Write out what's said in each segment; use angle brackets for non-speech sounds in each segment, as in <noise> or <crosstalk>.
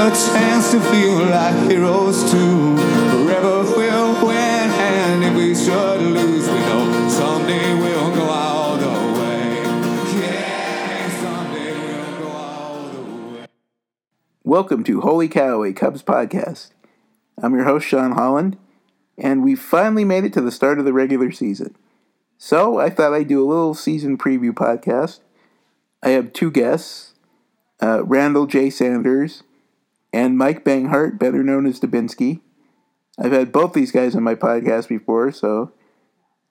a chance to feel like heroes too. Forever we'll win, and if we should lose, we know someday we'll go all the way. Yeah, someday we'll go all the way. Welcome to Holy Cow, a Cubs podcast. I'm your host, Sean Holland, and we finally made it to the start of the regular season. So I thought I'd do a little season preview podcast. I have two guests uh, Randall J. Sanders and Mike Banghart, better known as Dabynsky. I've had both these guys on my podcast before, so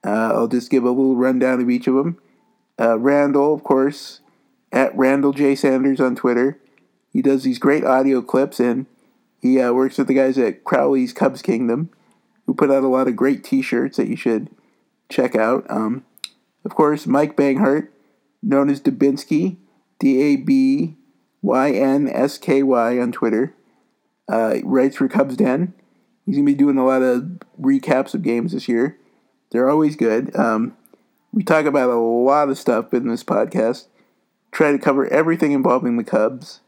uh, I'll just give a little rundown of each of them. Uh, Randall, of course, at Randall J. Sanders on Twitter. He does these great audio clips, and he uh, works with the guys at Crowley's Cubs Kingdom, who put out a lot of great T-shirts that you should check out. Um, of course, Mike Banghart, known as Dabynsky, D A B Y N S K Y on Twitter, uh, writes for Cubs Den. He's gonna be doing a lot of recaps of games this year. They're always good. Um, we talk about a lot of stuff in this podcast. Try to cover everything involving the Cubs.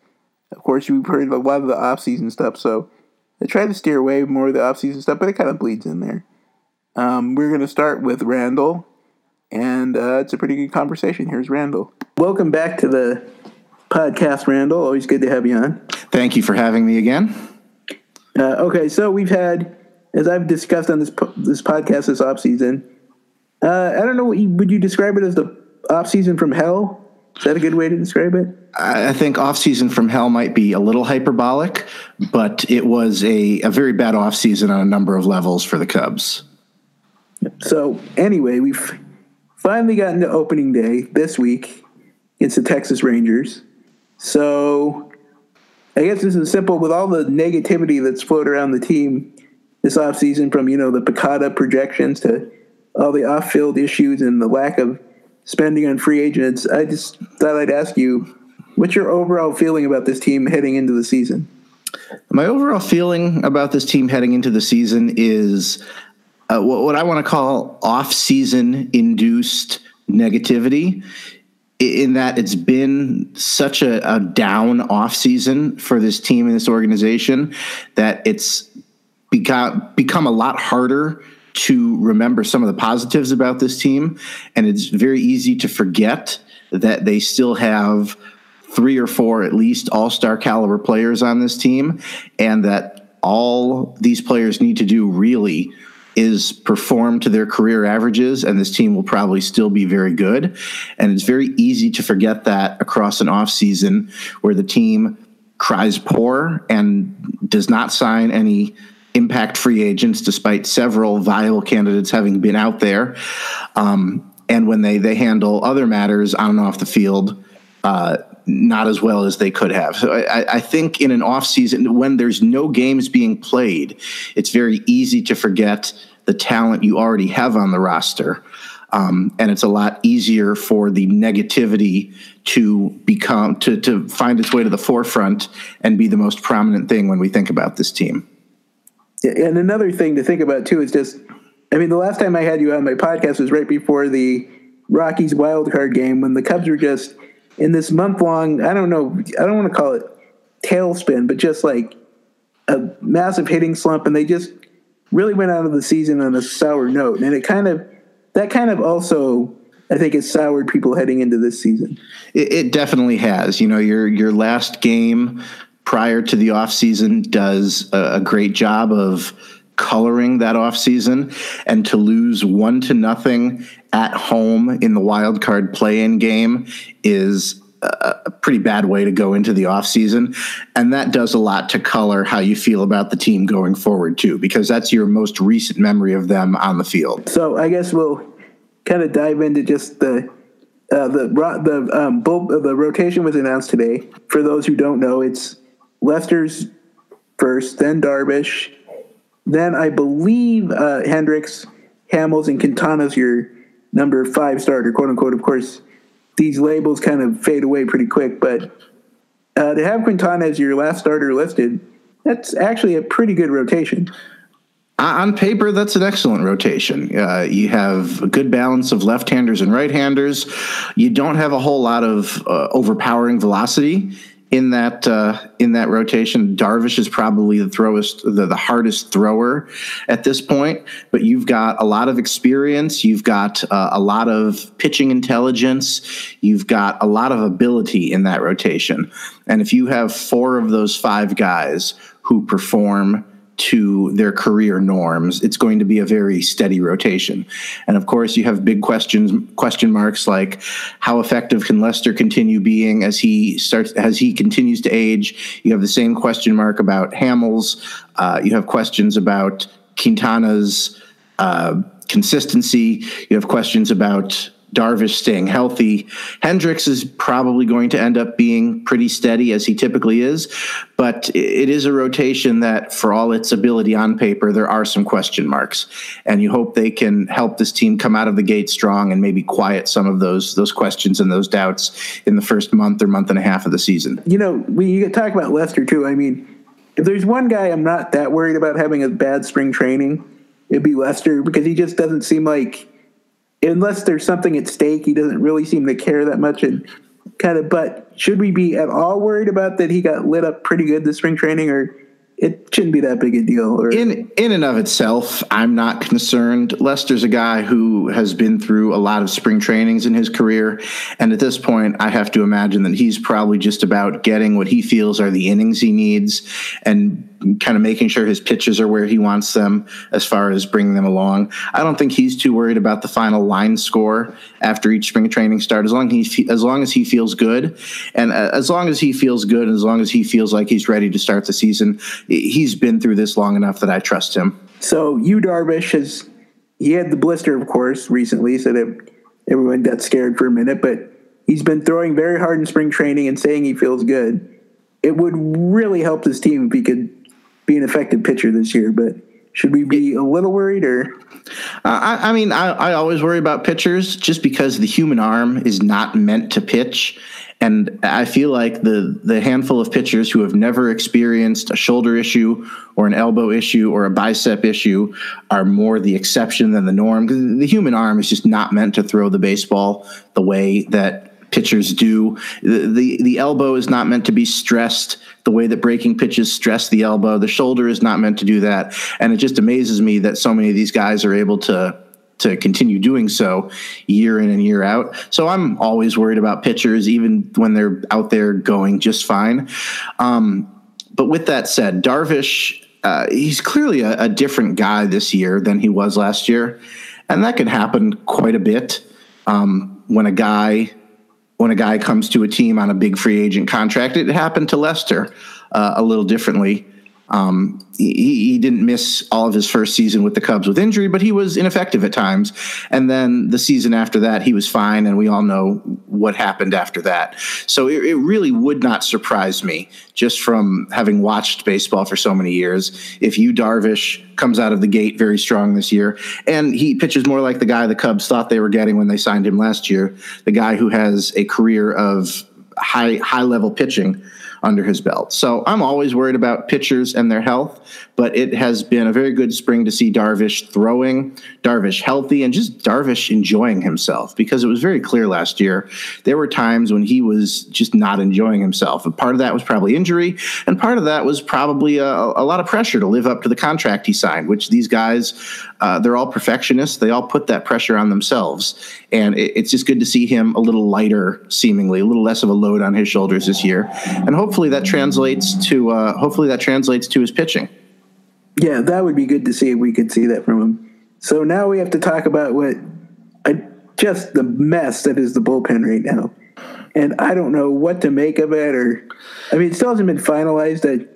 Of course, you've heard a lot of the off-season stuff, so I try to steer away more of the off-season stuff, but it kind of bleeds in there. Um, we're going to start with Randall, and uh, it's a pretty good conversation. Here's Randall. Welcome back to the podcast, Randall. Always good to have you on. Thank you for having me again. Uh, okay, so we've had, as I've discussed on this po- this podcast this off season. Uh, I don't know. What you, would you describe it as the off season from hell? Is that a good way to describe it? I I think off season from hell might be a little hyperbolic, but it was a, a very bad off season on a number of levels for the Cubs. So anyway, we've finally gotten to opening day this week It's the Texas Rangers. So I guess this is simple with all the negativity that's floated around the team this offseason from, you know, the PECOTA projections to all the off-field issues and the lack of spending on free agents. I just thought I'd ask you, what's your overall feeling about this team heading into the season? My overall feeling about this team heading into the season is uh, what, what I want to call off season induced negativity. In that it's been such a, a down off season for this team and this organization that it's become become a lot harder to remember some of the positives about this team, and it's very easy to forget that they still have three or four at least all-star caliber players on this team, and that all these players need to do really is perform to their career averages, and this team will probably still be very good. And it's very easy to forget that across an offseason where the team cries poor and does not sign any impact free agents, despite several viable candidates having been out there. Um, and when they they handle other matters on and off the field, uh, not as well as they could have. So I, I think in an off season when there's no games being played, it's very easy to forget the talent you already have on the roster. Um, and it's a lot easier for the negativity to become to to find its way to the forefront and be the most prominent thing when we think about this team. And another thing to think about too is just, I mean, the last time I had you on my podcast was right before the Rockies wild card game when the Cubs were just in this month long, I don't know, I don't want to call it tailspin, but just like a massive hitting slump. And they just really went out of the season on a sour note. And it kind of, that kind of also, I think, has soured people heading into this season. It, it definitely has. You know, your your last game prior to the offseason does a, a great job of coloring that offseason and to lose one to nothing at home in the wild card play-in game is a pretty bad way to go into the offseason and that does a lot to color how you feel about the team going forward too because that's your most recent memory of them on the field So I guess we'll kind of dive into just the uh, the the um, bull, the rotation was announced today. For those who don't know, it's Lester's first, then Darvish, then I believe uh, Hendricks, Hamels, and Quintana's your number five starter, quote unquote. Of course, these labels kind of fade away pretty quick, but uh, to have Quintana as your last starter listed, that's actually a pretty good rotation. On paper, that's an excellent rotation. Uh, you have a good balance of left-handers and right-handers. You don't have a whole lot of uh, overpowering velocity in that uh, in that rotation. Darvish is probably the throwest, the, the hardest thrower at this point. But you've got a lot of experience. You've got uh, a lot of pitching intelligence. You've got a lot of ability in that rotation. And if you have four of those five guys who perform to their career norms, it's going to be a very steady rotation. And of course, you have big questions, question marks like how effective can Lester continue being as he starts as he continues to age. You have the same question mark about Hamels. Uh, you have questions about Quintana's uh, consistency. You have questions about Darvish staying healthy. Hendricks is probably going to end up being pretty steady as he typically is, but it is a rotation that, for all its ability on paper, there are some question marks, and you hope they can help this team come out of the gate strong and maybe quiet some of those those questions and those doubts in the first month or month and a half of the season. You know, you talk about Lester too, I mean, if there's one guy I'm not that worried about having a bad spring training, it'd be Lester because he just doesn't seem like unless there's something at stake, he doesn't really seem to care that much. And kind of, but should we be at all worried about that he got lit up pretty good this spring training, or it shouldn't be that big a deal? Or in in and of itself, I'm not concerned. Lester's a guy who has been through a lot of spring trainings in his career, and at this point, I have to imagine that he's probably just about getting what he feels are the innings he needs, and kind of making sure his pitches are where he wants them as far as bringing them along. I don't think he's too worried about the final line score after each spring training start as long as he as long as he feels good and uh, as long as he feels good and as long as he feels like he's ready to start the season. He's been through this long enough that I trust him. So Yu Darvish has he had the blister of course recently so that everyone got scared for a minute but he's been throwing very hard in spring training and saying he feels good. It would really help this team if he could be an effective pitcher this year. But should we be a little worried or? Uh, I, I, mean, I, I always worry about pitchers just because the human arm is not meant to pitch. And I feel like the the handful of pitchers who have never experienced a shoulder issue or an elbow issue or a bicep issue are more the exception than the norm. Because the human arm is just not meant to throw the baseball the way that pitchers do. The, the, the elbow is not meant to be stressed the way that breaking pitches stress the elbow. The shoulder is not meant to do that. And it just amazes me that so many of these guys are able to to continue doing so year in and year out. So I'm always worried about pitchers, even when they're out there going just fine. Um, but with that said, Darvish, uh, he's clearly a, a different guy this year than he was last year. And that can happen quite a bit um, when a guy when a guy comes to a team on a big free agent contract. It happened to Lester uh, a little differently. Um, he, he, didn't miss all of his first season with the Cubs with injury, but he was ineffective at times. And then the season after that, he was fine, and we all know what happened after that. So it, it really would not surprise me, just from having watched baseball for so many years, if Yu Darvish comes out of the gate very strong this year, and he pitches more like the guy the Cubs thought they were getting when they signed him last year, the guy who has a career of high high level pitching under his belt. So I'm always worried about pitchers and their health, but it has been a very good spring to see Darvish throwing, Darvish healthy, and just Darvish enjoying himself because it was very clear last year there were times when he was just not enjoying himself. And part of that was probably injury, and part of that was probably a, a lot of pressure to live up to the contract he signed, which these guys, uh, they're all perfectionists. They all put that pressure on themselves. And it, it's just good to see him a little lighter, seemingly, a little less of a load on his shoulders this year. And hopefully that translates to uh, hopefully that translates to his pitching. Yeah, that would be good to see if we could see that from him. So now we have to talk about what uh, just the mess that is the bullpen right now. And I don't know what to make of it, or I mean, it still hasn't been finalized. That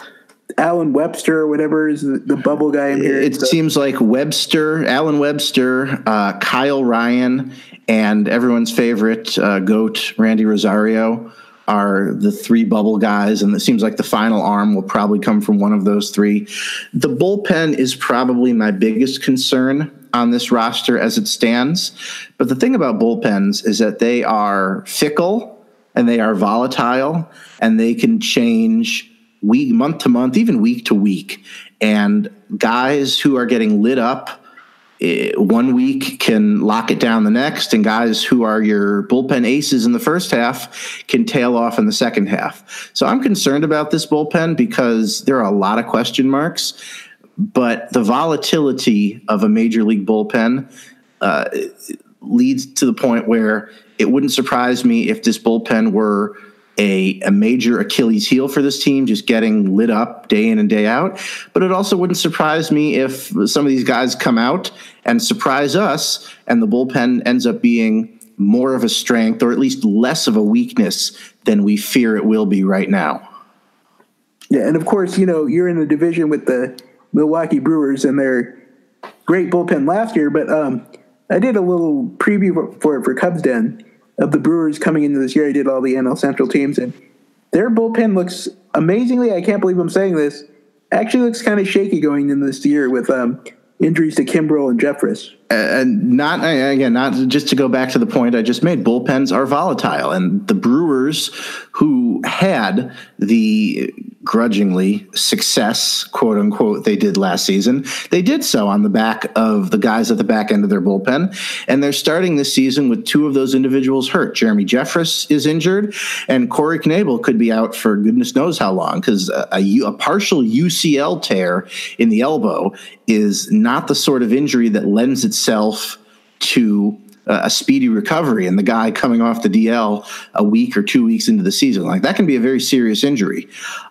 Allen Webster or whatever is the, the bubble guy in here. It so. seems like Webster, Allen Webster, uh, Kyle Ryan, and everyone's favorite uh, goat Randy Rosario are the three bubble guys, and it seems like the final arm will probably come from one of those three. The bullpen is probably my biggest concern on this roster as it stands. But the thing about bullpens is that they are fickle and they are volatile and they can change week, month to month, even week to week. And guys who are getting lit up it, one week can lock it down the next, and guys who are your bullpen aces in the first half can tail off in the second half. So I'm concerned about this bullpen because there are a lot of question marks, but the volatility of a major league bullpen uh, leads to the point where it wouldn't surprise me if this bullpen were a, a major Achilles heel for this team, just getting lit up day in and day out. But it also wouldn't surprise me if some of these guys come out and surprise us, and the bullpen ends up being more of a strength or at least less of a weakness than we fear it will be right now. Yeah, and of course, you know, you're in a division with the Milwaukee Brewers and their great bullpen last year, but um, I did a little preview for it for Cubs Den of the Brewers coming into this year. I did all the NL Central teams, and their bullpen looks amazingly. I can't believe I'm saying this. Actually, looks kind of shaky going into this year with um, injuries to Kimbrel and Jeffress. And not again, not just to go back to the point I just made. Bullpens are volatile, and the Brewers, who had the grudgingly success, quote unquote, they did last season, they did so on the back of the guys at the back end of their bullpen, and they're starting this season with two of those individuals hurt. Jeremy Jeffress is injured, and Corey Knebel could be out for goodness knows how long because a, a, a partial UCL tear in the elbow is not the sort of injury that lends itself to a speedy recovery and the guy coming off the DL a week or two weeks into the season. Like that can be a very serious injury.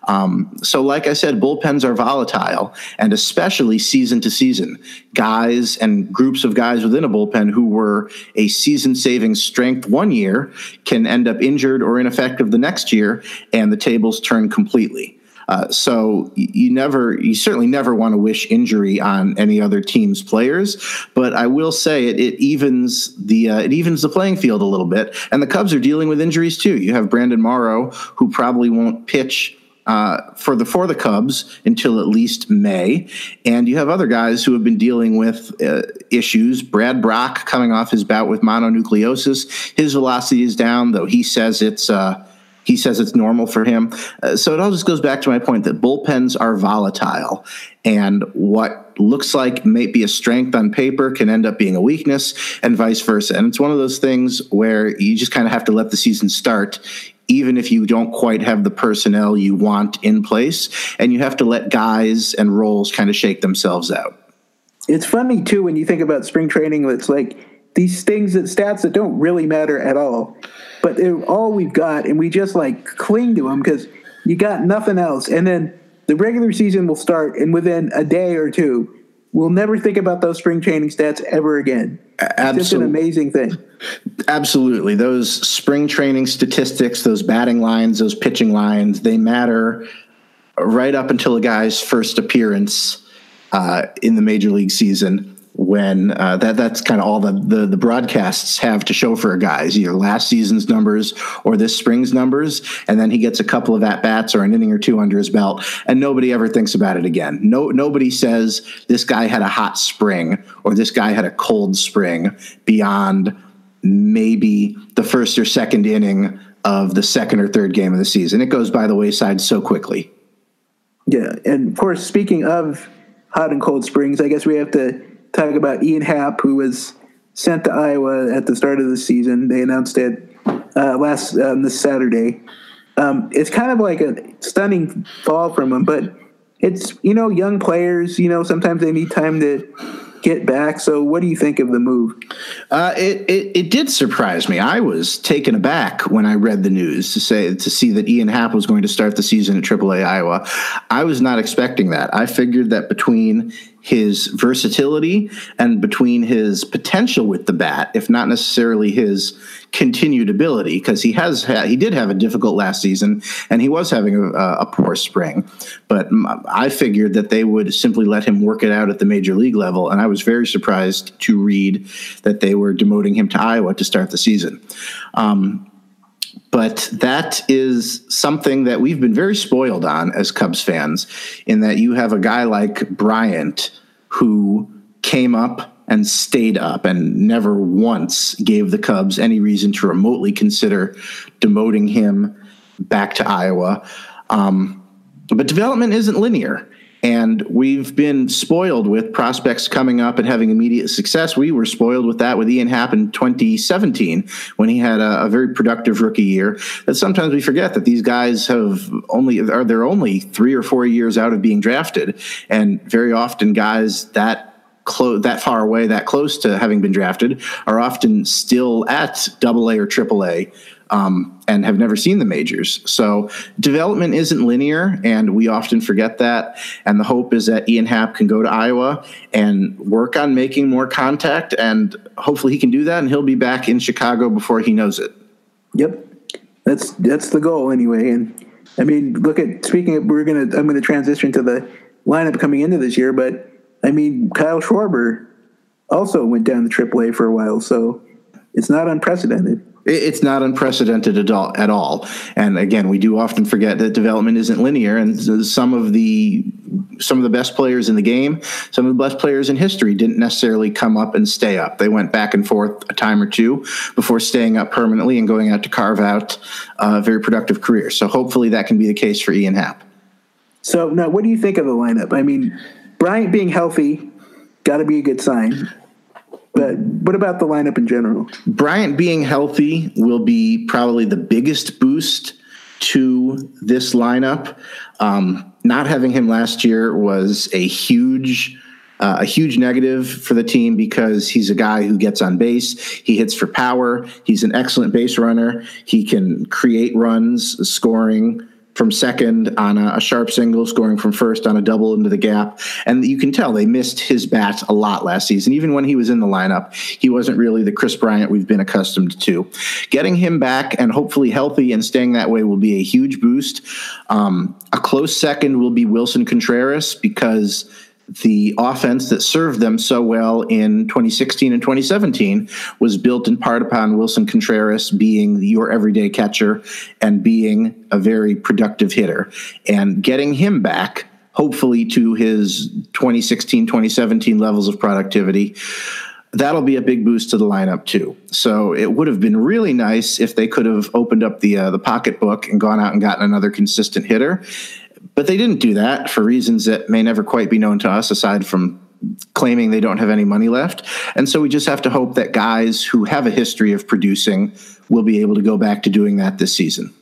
Um, so, like I said, bullpens are volatile and especially season to season. Guys and groups of guys within a bullpen who were a season saving strength one year can end up injured or ineffective the next year and the tables turn completely. Uh, so you never, you certainly never want to wish injury on any other team's players. But I will say it, it evens the uh, it evens the playing field a little bit. And the Cubs are dealing with injuries too. You have Brandon Morrow, who probably won't pitch. Uh, for the for the Cubs until at least May, and you have other guys who have been dealing with uh, issues. Brad Brach coming off his bout with mononucleosis, his velocity is down, though he says it's uh, he says it's normal for him. Uh, so it all just goes back to my point that bullpens are volatile, and what looks like may be a strength on paper can end up being a weakness, and vice versa. And it's one of those things where you just kind of have to let the season start. Even if you don't quite have the personnel you want in place, and you have to let guys and roles kind of shake themselves out. It's funny too when you think about spring training. It's like these things that stats that don't really matter at all but they're all we've got, and we just like cling to them because you got nothing else. And then the regular season will start, and within a day or two, we'll never think about those spring training stats ever again. Absolutely. It's just an amazing thing. Absolutely. Those spring training statistics, those batting lines, those pitching lines, they matter right up until a guy's first appearance uh, in the major league season when uh, that that's kind of all the, the, the broadcasts have to show for a guy is either last season's numbers or this spring's numbers, and then he gets a couple of at bats or an inning or two under his belt, and nobody ever thinks about it again. No, nobody says this guy had a hot spring or this guy had a cold spring beyond maybe the first or second inning of the second or third game of the season. It goes by the wayside so quickly. Yeah, and of course, speaking of hot and cold springs, I guess we have to talk about Ian Happ, who was sent to Iowa at the start of the season. They announced it uh, last um, this Saturday. Um, it's kind of like a stunning fall from him, but it's you know young players. You know sometimes they need time to get back. So, what do you think of the move? Uh, it, it, it did surprise me. I was taken aback when I read the news to say to see that Ian Happ was going to start the season at AAA Iowa. I was not expecting that. I figured that between his versatility and between his potential with the bat, if not necessarily his continued ability, because he has he did have a difficult last season and he was having a, a, poor spring. But I figured that they would simply let him work it out at the major league level, and I was very surprised to read that they were demoting him to Iowa to start the season. Um, but that is something that we've been very spoiled on as Cubs fans, in that you have a guy like Bryant who came up and stayed up and never once gave the Cubs any reason to remotely consider demoting him back to Iowa. Um, but development isn't linear. And we've been spoiled with prospects coming up and having immediate success. We were spoiled with that with Ian Happ in 2017 when he had a, a very productive rookie year. That sometimes we forget that these guys have only are they're only three or four years out of being drafted, and very often guys that close that far away, that close to having been drafted, are often still at Double A or Triple A. Um, and have never seen the majors. So development isn't linear, and we often forget that. And the hope is that Ian Happ can go to Iowa and work on making more contact, and hopefully he can do that, and he'll be back in Chicago before he knows it. Yep, that's that's the goal anyway. And I mean, look at speaking of, we're gonna I'm gonna transition to the lineup coming into this year, but I mean, Kyle Schwarber also went down to AAA for a while, so it's not unprecedented. It's not unprecedented at all, at all. And again, we do often forget that development isn't linear, and some of the some of the best players in the game, some of the best players in history, didn't necessarily come up and stay up. They went back and forth a time or two before staying up permanently and going out to carve out a very productive career. So hopefully that can be the case for Ian Happ. So now, what do you think of the lineup? I mean, Bryant being healthy, got to be a good sign. But what about the lineup in general? Bryant being healthy will be probably the biggest boost to this lineup. Um, not having him last year was a huge. Uh, a huge negative for the team because he's a guy who gets on base. He hits for power. He's an excellent base runner. He can create runs, scoring from second on a, a, sharp single, scoring from first on a double into the gap. And you can tell they missed his bat a lot last season. Even when he was in the lineup, he wasn't really the Kris Bryant we've been accustomed to. Getting him back and hopefully healthy and staying that way will be a huge boost. Um, a close second will be Willson Contreras because the offense that served them so well in 2016 and 2017 was built in part upon Willson Contreras being your everyday catcher and being a very productive hitter. And getting him back, hopefully, to his 2016 2017 levels of productivity. That'll be a big boost to the lineup too. So it would have been really nice if they could have opened up the uh, the pocketbook and gone out and gotten another consistent hitter but they didn't do that for reasons that may never quite be known to us, aside from claiming they don't have any money left. And so we just have to hope that guys who have a history of producing will be able to go back to doing that this season.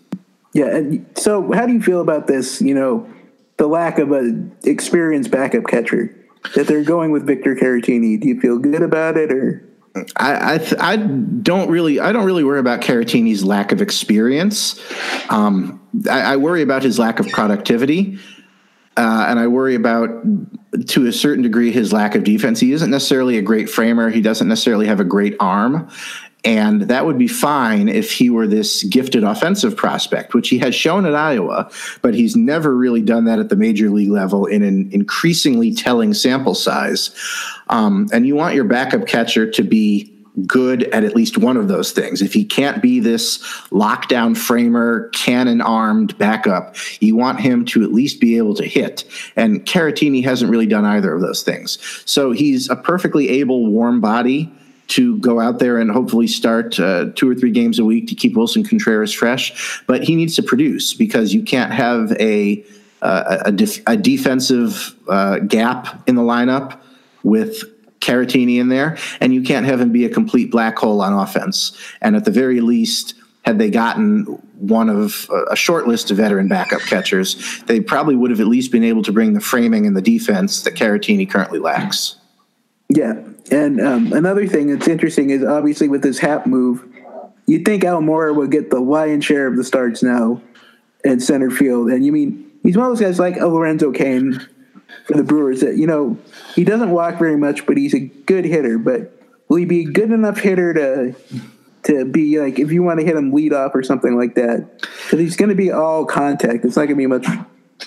Yeah. So how do you feel about this? You know, the lack of an experienced backup catcher that they're going with Victor Caratini. Do you feel good about it or? I I, th- I, don't really I don't really worry about Caratini's lack of experience. Um, I, I, worry about his lack of productivity, uh, and I worry about to a certain degree his lack of defense. He isn't necessarily a great framer. He doesn't necessarily have a great arm, and that would be fine if he were this gifted offensive prospect, which he has shown at Iowa, but he's never really done that at the major league level in an increasingly telling sample size. Um, and you want your backup catcher to be good at at least one of those things. If he can't be this lockdown framer, cannon armed backup, you want him to at least be able to hit. And Caratini hasn't really done either of those things. So he's a perfectly able warm body to go out there and hopefully start uh, two or three games a week to keep Willson Contreras fresh. But he needs to produce because you can't have a uh, a, def- a, defensive uh, gap in the lineup with Caratini in there, and you can't have him be a complete black hole on offense. And at the very least, had they gotten one of a short list of veteran backup catchers, they probably would have at least been able to bring the framing and the defense that Caratini currently lacks. Yeah, and um, another thing that's interesting is obviously with this Happ move, you'd think Almora would get the lion's share of the starts now in center field. And you mean he's one of those guys like a Lorenzo Cain for the Brewers that, you know, he doesn't walk very much, but he's a good hitter. But will he be a good enough hitter to to be like if you want to hit him lead off or something like that? Because he's going to be all contact. It's not going to be much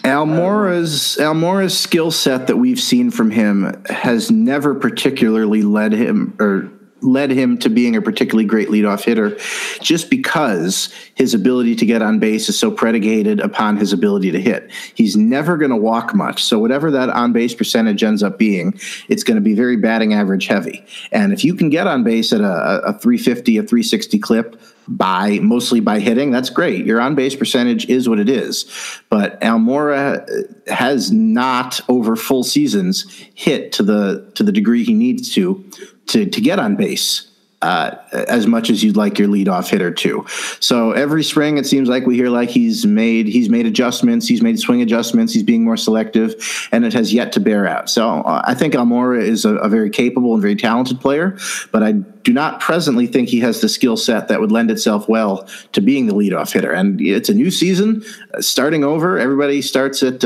Almora's Almora's skill set that we've seen from him has never particularly led him or led him to being a particularly great leadoff hitter just because his ability to get on base is so predicated upon his ability to hit. He's never going to walk much. So, whatever that on base percentage ends up being, it's going to be very batting average heavy. And if you can get on base at a, a 350, a 360 clip, by mostly by hitting, that's great. Your on base percentage is what it is. But Almora has not over full seasons hit to the to the degree he needs to to to get on base uh, as much as you'd like your leadoff hitter to. So every spring, it seems like we hear like he's made he's made adjustments, he's made swing adjustments, he's being more selective, and it has yet to bear out. So uh, I think Almora is a, a, very capable and very talented player, but I do not presently think he has the skill set that would lend itself well to being the leadoff hitter. And it's a new season, uh, starting over. Everybody starts at.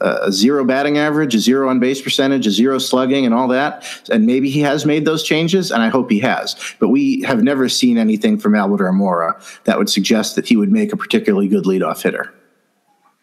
A zero batting average, a zero on base percentage, a zero slugging, and all that. And maybe he has made those changes, and I hope he has. But we have never seen anything from Albert Almora that would suggest that he would make a particularly good leadoff hitter.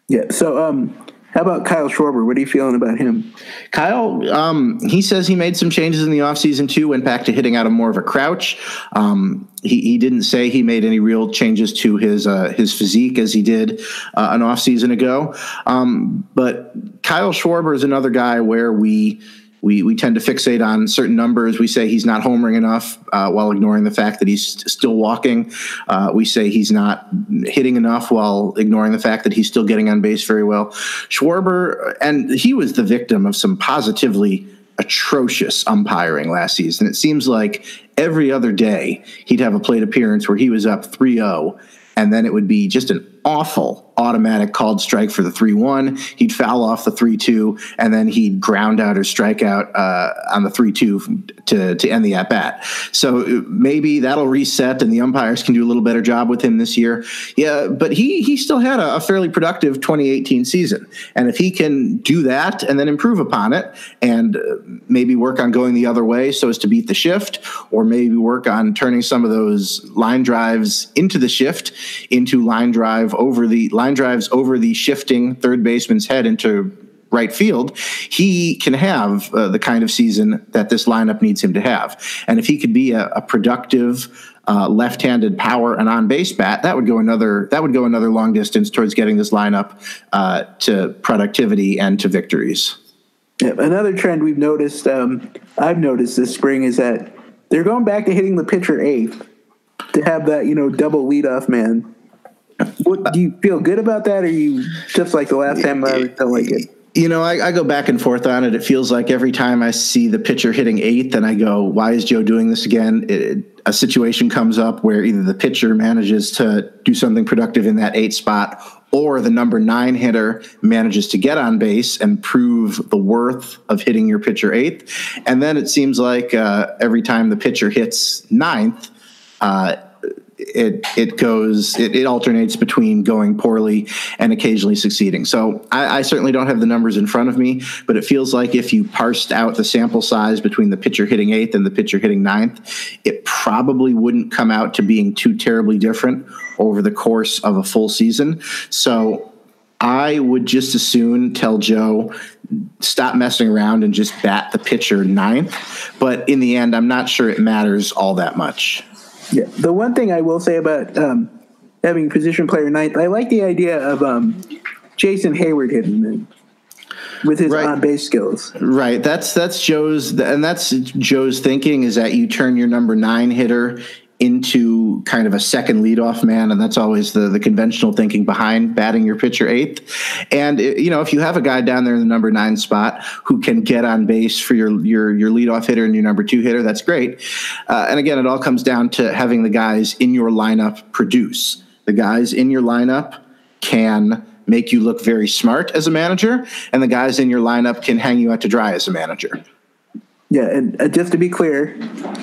Yeah. So, um, how about Kyle Schwarber? What are you feeling about him? Kyle, um, he says he made some changes in the offseason too, went back to hitting out of more of a crouch. Um, he, he didn't say he made any real changes to his uh, his physique as he did uh, an offseason ago. Um, but Kyle Schwarber is another guy where we we, we tend to fixate on certain numbers. We say he's not homering enough uh, while ignoring the fact that he's st- still walking. Uh, we say he's not hitting enough while ignoring the fact that he's still getting on base very well. Schwarber, and he was the victim of some positively atrocious umpiring last season. It seems like every other day he'd have a plate appearance where he was up 3 0, and then it would be just an awful automatic called strike for the 3 1. He'd foul off the 3 2, and then he'd ground out or strike out uh, on the 3 2 to, to end the at bat. So uh, maybe that'll reset and the umpires can do a little better job with him this year. Yeah, but he, he still had a, a fairly productive 2018 season. And if he can do that and then improve upon it and uh, maybe work on going the other way so as to beat the shift, or maybe work on turning some of those line drives into the shift into line drive over the line drives over the shifting third baseman's head into right field, he can have uh, the kind of season that this lineup needs him to have. And if he could be a, a productive, uh, left-handed power and on-base bat, that would go another that would go another long distance towards getting this lineup uh, to productivity and to victories. Yeah, another trend we've noticed, um, I've noticed this spring, is that they're going back to hitting the pitcher eighth to have that you know double leadoff man. What do you feel good about that, or you just like the last time I don't like it? You know, I, I, go back and forth on it. It feels like every time I see the pitcher hitting eighth, and I go, "Why is Joe doing this again?" It, a situation comes up where either the pitcher manages to do something productive in that eighth spot, or the number nine hitter manages to get on base and prove the worth of hitting your pitcher eighth. And then it seems like uh, every time the pitcher hits ninth, uh, it it goes it, it, alternates between going poorly and occasionally succeeding. So I, I, certainly don't have the numbers in front of me, but it feels like if you parsed out the sample size between the pitcher hitting eighth and the pitcher hitting ninth, it probably wouldn't come out to being too terribly different over the course of a full season. So I would just as soon tell Joe stop messing around and just bat the pitcher ninth. But in the end, I'm not sure it matters all that much. Yeah, the one thing I will say about um, having position player ninth, I like the idea of um, Jason Heyward hitting them with his right. on base skills. Right. That's that's Joe's and that's Joe's thinking is that you turn your number nine hitter into kind of a second leadoff man, and that's always the the conventional thinking behind batting your pitcher eighth. And you know, if you have a guy down there in the number nine spot who can get on base for your your your leadoff hitter and your number two hitter, that's great. Uh, and again, it all comes down to having the guys in your lineup produce. The guys in your lineup can make you look very smart as a manager, and the guys in your lineup can hang you out to dry as a manager. Yeah, and uh, just to be clear,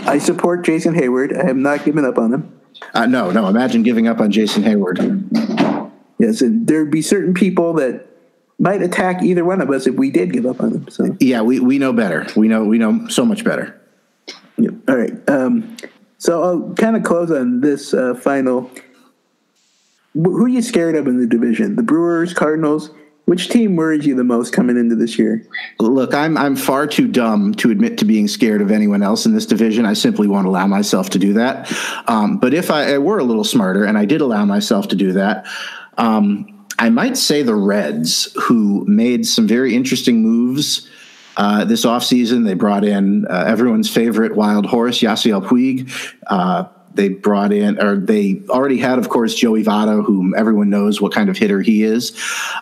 I support Jason Heyward. I have not given up on him. Uh, no, no. Imagine giving up on Jason Heyward. Yes, and there'd be certain people that might attack either one of us if we did give up on him. So yeah, we, we know better. We know we know so much better. Yep. All right. Um, so I'll kind of close on this uh, final. Who are you scared of in the division? The Brewers, Cardinals, which team worries you the most coming into this year? Look, I'm I'm far too dumb to admit to being scared of anyone else in this division. I simply won't allow myself to do that. Um, but if I, I, were a little smarter and I did allow myself to do that, um, I might say the Reds, who made some very interesting moves. Uh, this offseason, they brought in uh, everyone's favorite wild horse, Yasiel Puig. Uh, they brought in, or they already had, of course, Joey Votto, whom everyone knows what kind of hitter he is.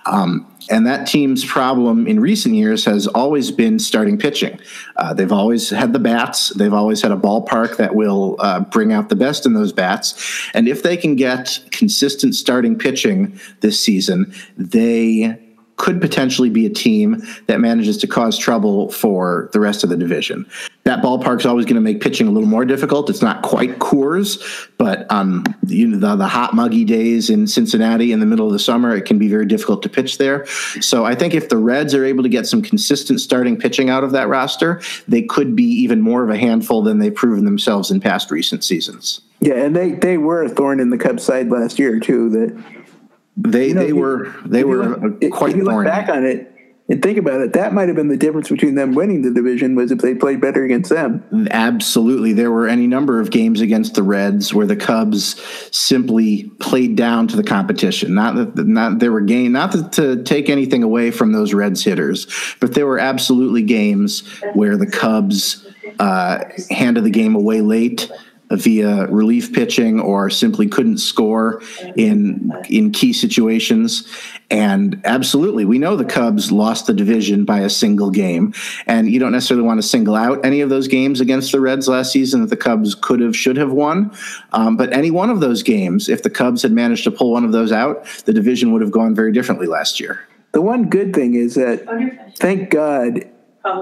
Um, and that team's problem in recent years has always been starting pitching. Uh, they've always had the bats. They've always had a ballpark that will uh, bring out the best in those bats. And if they can get consistent starting pitching this season, they could potentially be a team that manages to cause trouble for the rest of the division. That ballpark's always going to make pitching a little more difficult. It's not quite Coors, but on um, you know, the, the hot, muggy days in Cincinnati in the middle of the summer, it can be very difficult to pitch there. So I think if the Reds are able to get some consistent starting pitching out of that roster, they could be even more of a handful than they've proven themselves in past recent seasons. Yeah, and they, they were a thorn in the Cubs side last year too. That they you know, they were they were look, quite. If you look back on it and think about it, that might have been the difference between them winning the division was if they played better against them. Absolutely, there were any number of games against the Reds where the Cubs simply played down to the competition. Not that not there were game not to, to take anything away from those Reds hitters, but there were absolutely games where the Cubs uh, handed the game away late via relief pitching or simply couldn't score in in key situations. And absolutely, we know the Cubs lost the division by a single game, and you don't necessarily want to single out any of those games against the Reds last season that the Cubs could have, should have won. Um, but any one of those games, if the Cubs had managed to pull one of those out, the division would have gone very differently last year. The one good thing is that, thank God,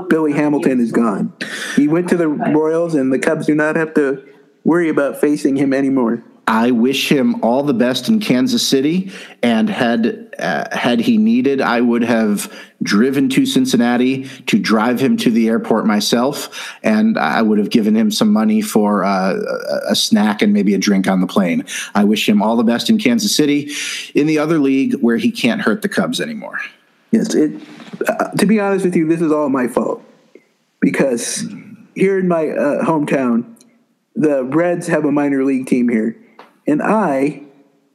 Billy Hamilton is gone. He went to the Royals, and the Cubs do not have to worry about facing him anymore. I wish him all the best in Kansas City, and had uh, had he needed, I would have driven to Cincinnati to drive him to the airport myself, and I would have given him some money for uh, a snack and maybe a drink on the plane. I wish him all the best in Kansas City, in the other league where he can't hurt the Cubs anymore. Yes, it. Uh, to be honest with you, this is all my fault because here in my uh, hometown the Reds have a minor league team here. And I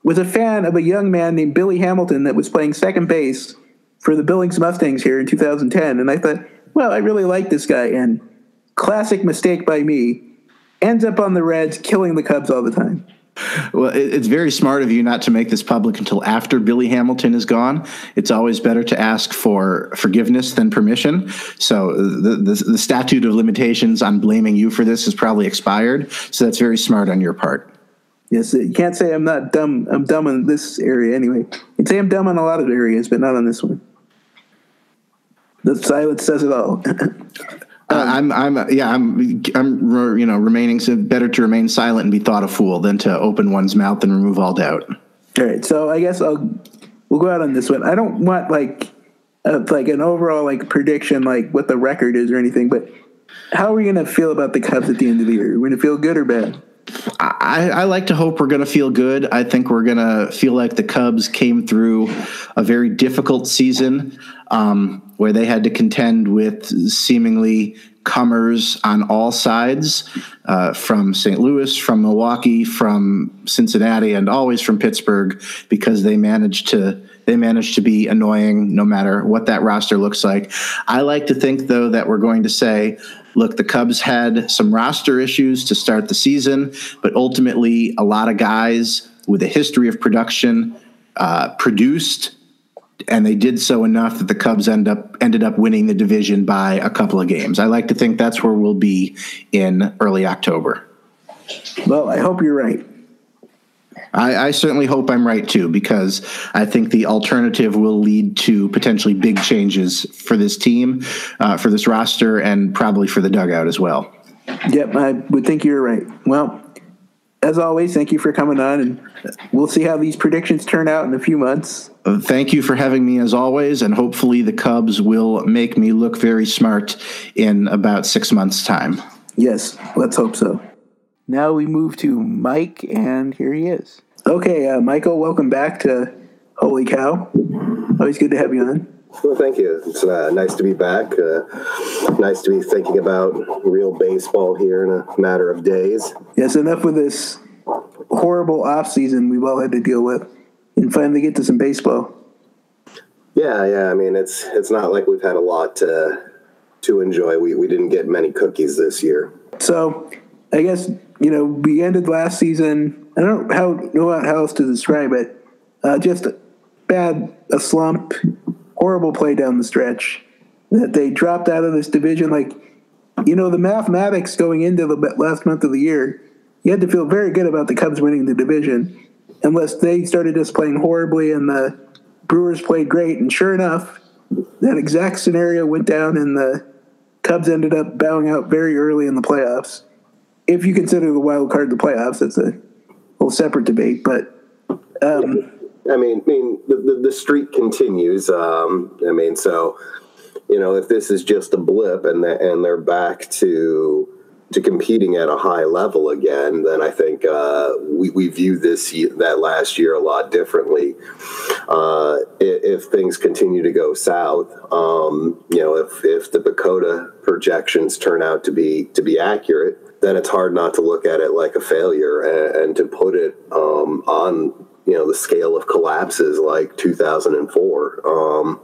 was a fan of a young man named Billy Hamilton that was playing second base for the Billings Mustangs here in 2010. And I thought, well, I really like this guy. And classic mistake by me, ends up on the Reds, killing the Cubs all the time. Well, it's very smart of you not to make this public until after Billy Hamilton is gone. It's always better to ask for forgiveness than permission. So the, the, the statute of limitations on blaming you for this is probably expired. So that's very smart on your part. Yes, you can't say I'm not dumb. I'm dumb in this area anyway. You can say I'm dumb on a lot of areas, but not on this one. The silence says it all. <laughs> Uh, I'm, I'm, yeah, I'm, I'm, you know, remaining so better to remain silent and be thought a fool than to open one's mouth and remove all doubt. All right, so I guess I'll we'll go out on this one. I don't want like a, like an overall like prediction like what the record is or anything, but how are we going to feel about the Cubs at the end of the year? Are we going to feel good or bad? I, I, like to hope we're going to feel good. I think we're going to feel like the Cubs came through a very difficult season um, where they had to contend with seemingly comers on all sides uh, from St. Louis, from Milwaukee, from Cincinnati, and always from Pittsburgh because they managed to they managed to be annoying no matter what that roster looks like. I like to think though that we're going to say look, the Cubs had some roster issues to start the season, but ultimately, a lot of guys with a history of production uh, produced, and they did so enough that the Cubs end up ended up winning the division by a couple of games. I like to think that's where we'll be in early October. Well, I hope you're right. I, I, certainly hope I'm right too, because I think the alternative will lead to potentially big changes for this team, uh, for this roster, and probably for the dugout as well. Yep, I would think you're right. Well, as always, thank you for coming on, and we'll see how these predictions turn out in a few months. Thank you for having me as always, and hopefully the Cubs will make me look very smart in about six months' time. Yes, let's hope so. Now we move to Mike, and here he is. Okay, uh, Michael, welcome back to Holy Cow. Always good to have you on. Well, thank you. It's uh, nice to be back. Uh, nice to be thinking about real baseball here in a matter of days. Yes, enough with this horrible off season we've all had to deal with, and finally get to some baseball. Yeah, yeah. I mean, it's it's not like we've had a lot to to enjoy. We we didn't get many cookies this year. So, I guess you know, we ended last season. I don't know how know how else to describe it. Uh, just a bad, a slump, horrible play down the stretch. That they dropped out of this division. Like, you know, the mathematics going into the last month of the year, you had to feel very good about the Cubs winning the division, unless they started just playing horribly and the Brewers played great. And sure enough, that exact scenario went down, and the Cubs ended up bowing out very early in the playoffs. If you consider the wild card the playoffs, that's a whole separate debate. But um, I mean, I mean, the, the, the streak continues. Um, I mean, so you know, if this is just a blip and they, and they're back to to competing at a high level again, then I think uh, we, we view this that last year a lot differently. Uh, if, if, things continue to go south, um, you know, if if the PECOTA projections turn out to be to be accurate, then it's hard not to look at it like a failure and, and to put it um, on you know the scale of collapses like 2004. Um,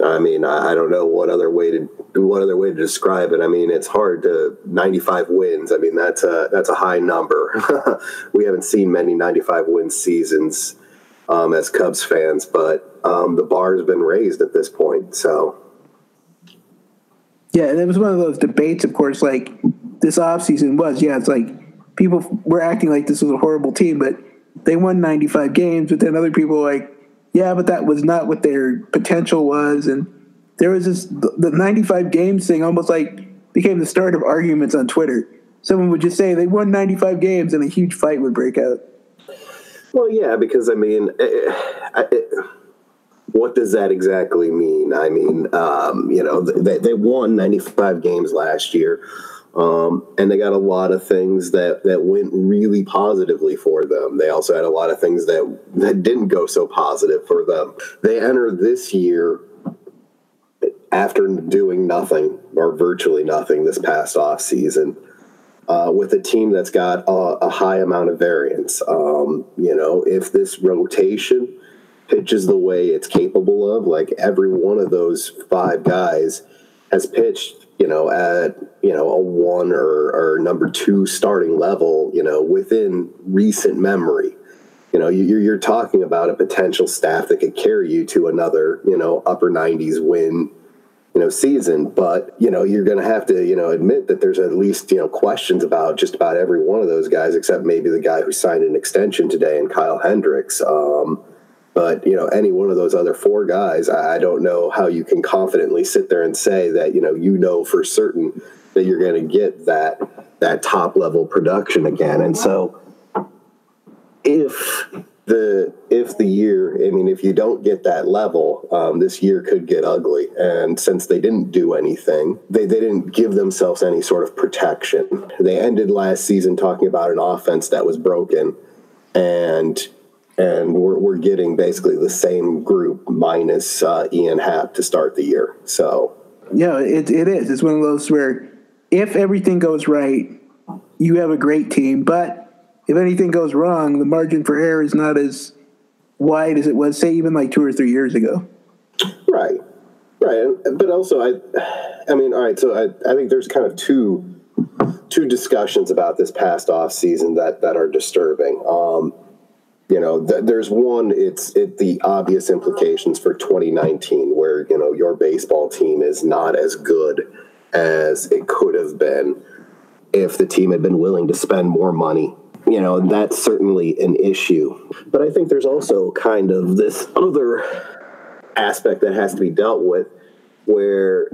I mean, I, I, don't know what other way to what other way to describe it. I mean, it's hard to 95 wins. I mean, that's a that's a high number. <laughs> we haven't seen many 95 win seasons um, as Cubs fans, but um, the bar has been raised at this point. So, yeah, and it was one of those debates. Of course, like this offseason was, yeah, it's like people were acting like this was a horrible team, but they won 95 games. But then other people like yeah, but that was not what their potential was. And there was this, the 95 games thing almost like became the start of arguments on Twitter. Someone would just say they won 95 games and a huge fight would break out. Well, yeah, because I mean, it, it, it, what does that exactly mean? I mean, um, you know, they, they won 95 games last year. Um, and they got a lot of things that, that went really positively for them. They also had a lot of things that, that didn't go so positive for them. They entered this year after doing nothing or virtually nothing this past off season uh, with a team that's got a, a high amount of variance. Um, you know, if this rotation pitches the way it's capable of, like every one of those five guys has pitched you know, at you know a one or, or number two starting level, you know, within recent memory. You know, you're, you're talking about a potential staff that could carry you to another, you know, upper 90s win, you know, season. But you know, you're going to have to, you know, admit that there's at least you know questions about just about every one of those guys, except maybe the guy who signed an extension today and Kyle Hendricks. Um, but you know, any one of those other four guys, I don't know how you can confidently sit there and say that you know you know for certain that you're going to get that that top level production again. And so, if the if the year, I mean, if you don't get that level, um, this year could get ugly. And since they didn't do anything, they, they didn't give themselves any sort of protection. They ended last season talking about an offense that was broken, and and we're, we're getting basically the same group minus uh, Ian Happ to start the year. So, yeah, it, it is. It's one of those where if everything goes right, you have a great team, but if anything goes wrong, the margin for error is not as wide as it was, say, even like two or three years ago. Right, right, but also, I, I mean, all right. So I, I think there's kind of two two discussions about this past off season that that are disturbing. Um, you know th- there's one it's it, the obvious implications for 2019 where you know your baseball team is not as good as it could have been if the team had been willing to spend more money. You know that's certainly an issue. But i think there's also kind of this other aspect that has to be dealt with where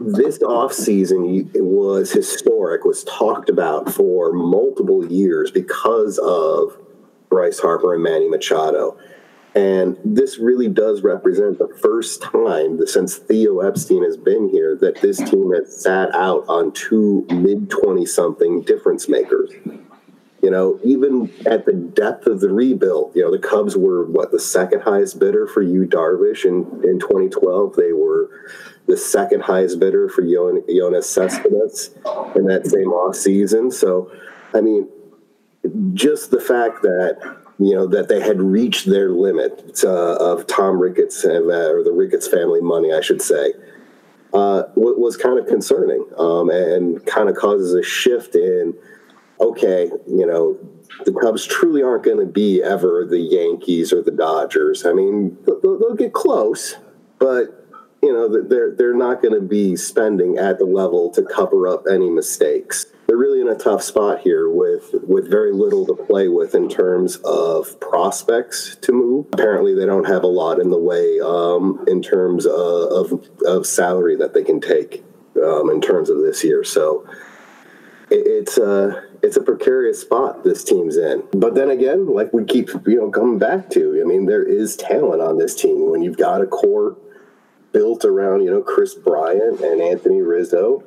this offseason was historic was talked about for multiple years because of Bryce Harper and Manny Machado. And this really does represent the first time since Theo Epstein has been here that this team has sat out on two mid 20 something difference makers. You know, even at the depth of the rebuild, you know, the Cubs were what the second highest bidder for Yu Darvish in, in 2012. They were the second highest bidder for Yoenis Cespedes in that same off season. So, I mean, just the fact that you know that they had reached their limit uh, of Tom Ricketts uh, or the Ricketts family money, I should say. uh, was kind of concerning um, and kind of causes a shift in okay, you know, the Cubs truly aren't going to be ever the Yankees or the Dodgers. I mean, they'll, they'll get close, but you know they're they're not going to be spending at the level to cover up any mistakes. They're really in a tough spot here with with very little to play with in terms of prospects to move. Apparently, they don't have a lot in the way um, in terms of, of, of salary that they can take um, in terms of this year. So it, it's a it's a precarious spot this team's in. But then again, like we keep you know coming back to, I mean, there is talent on this team when you've got a core built around you know Kris Bryant and Anthony Rizzo.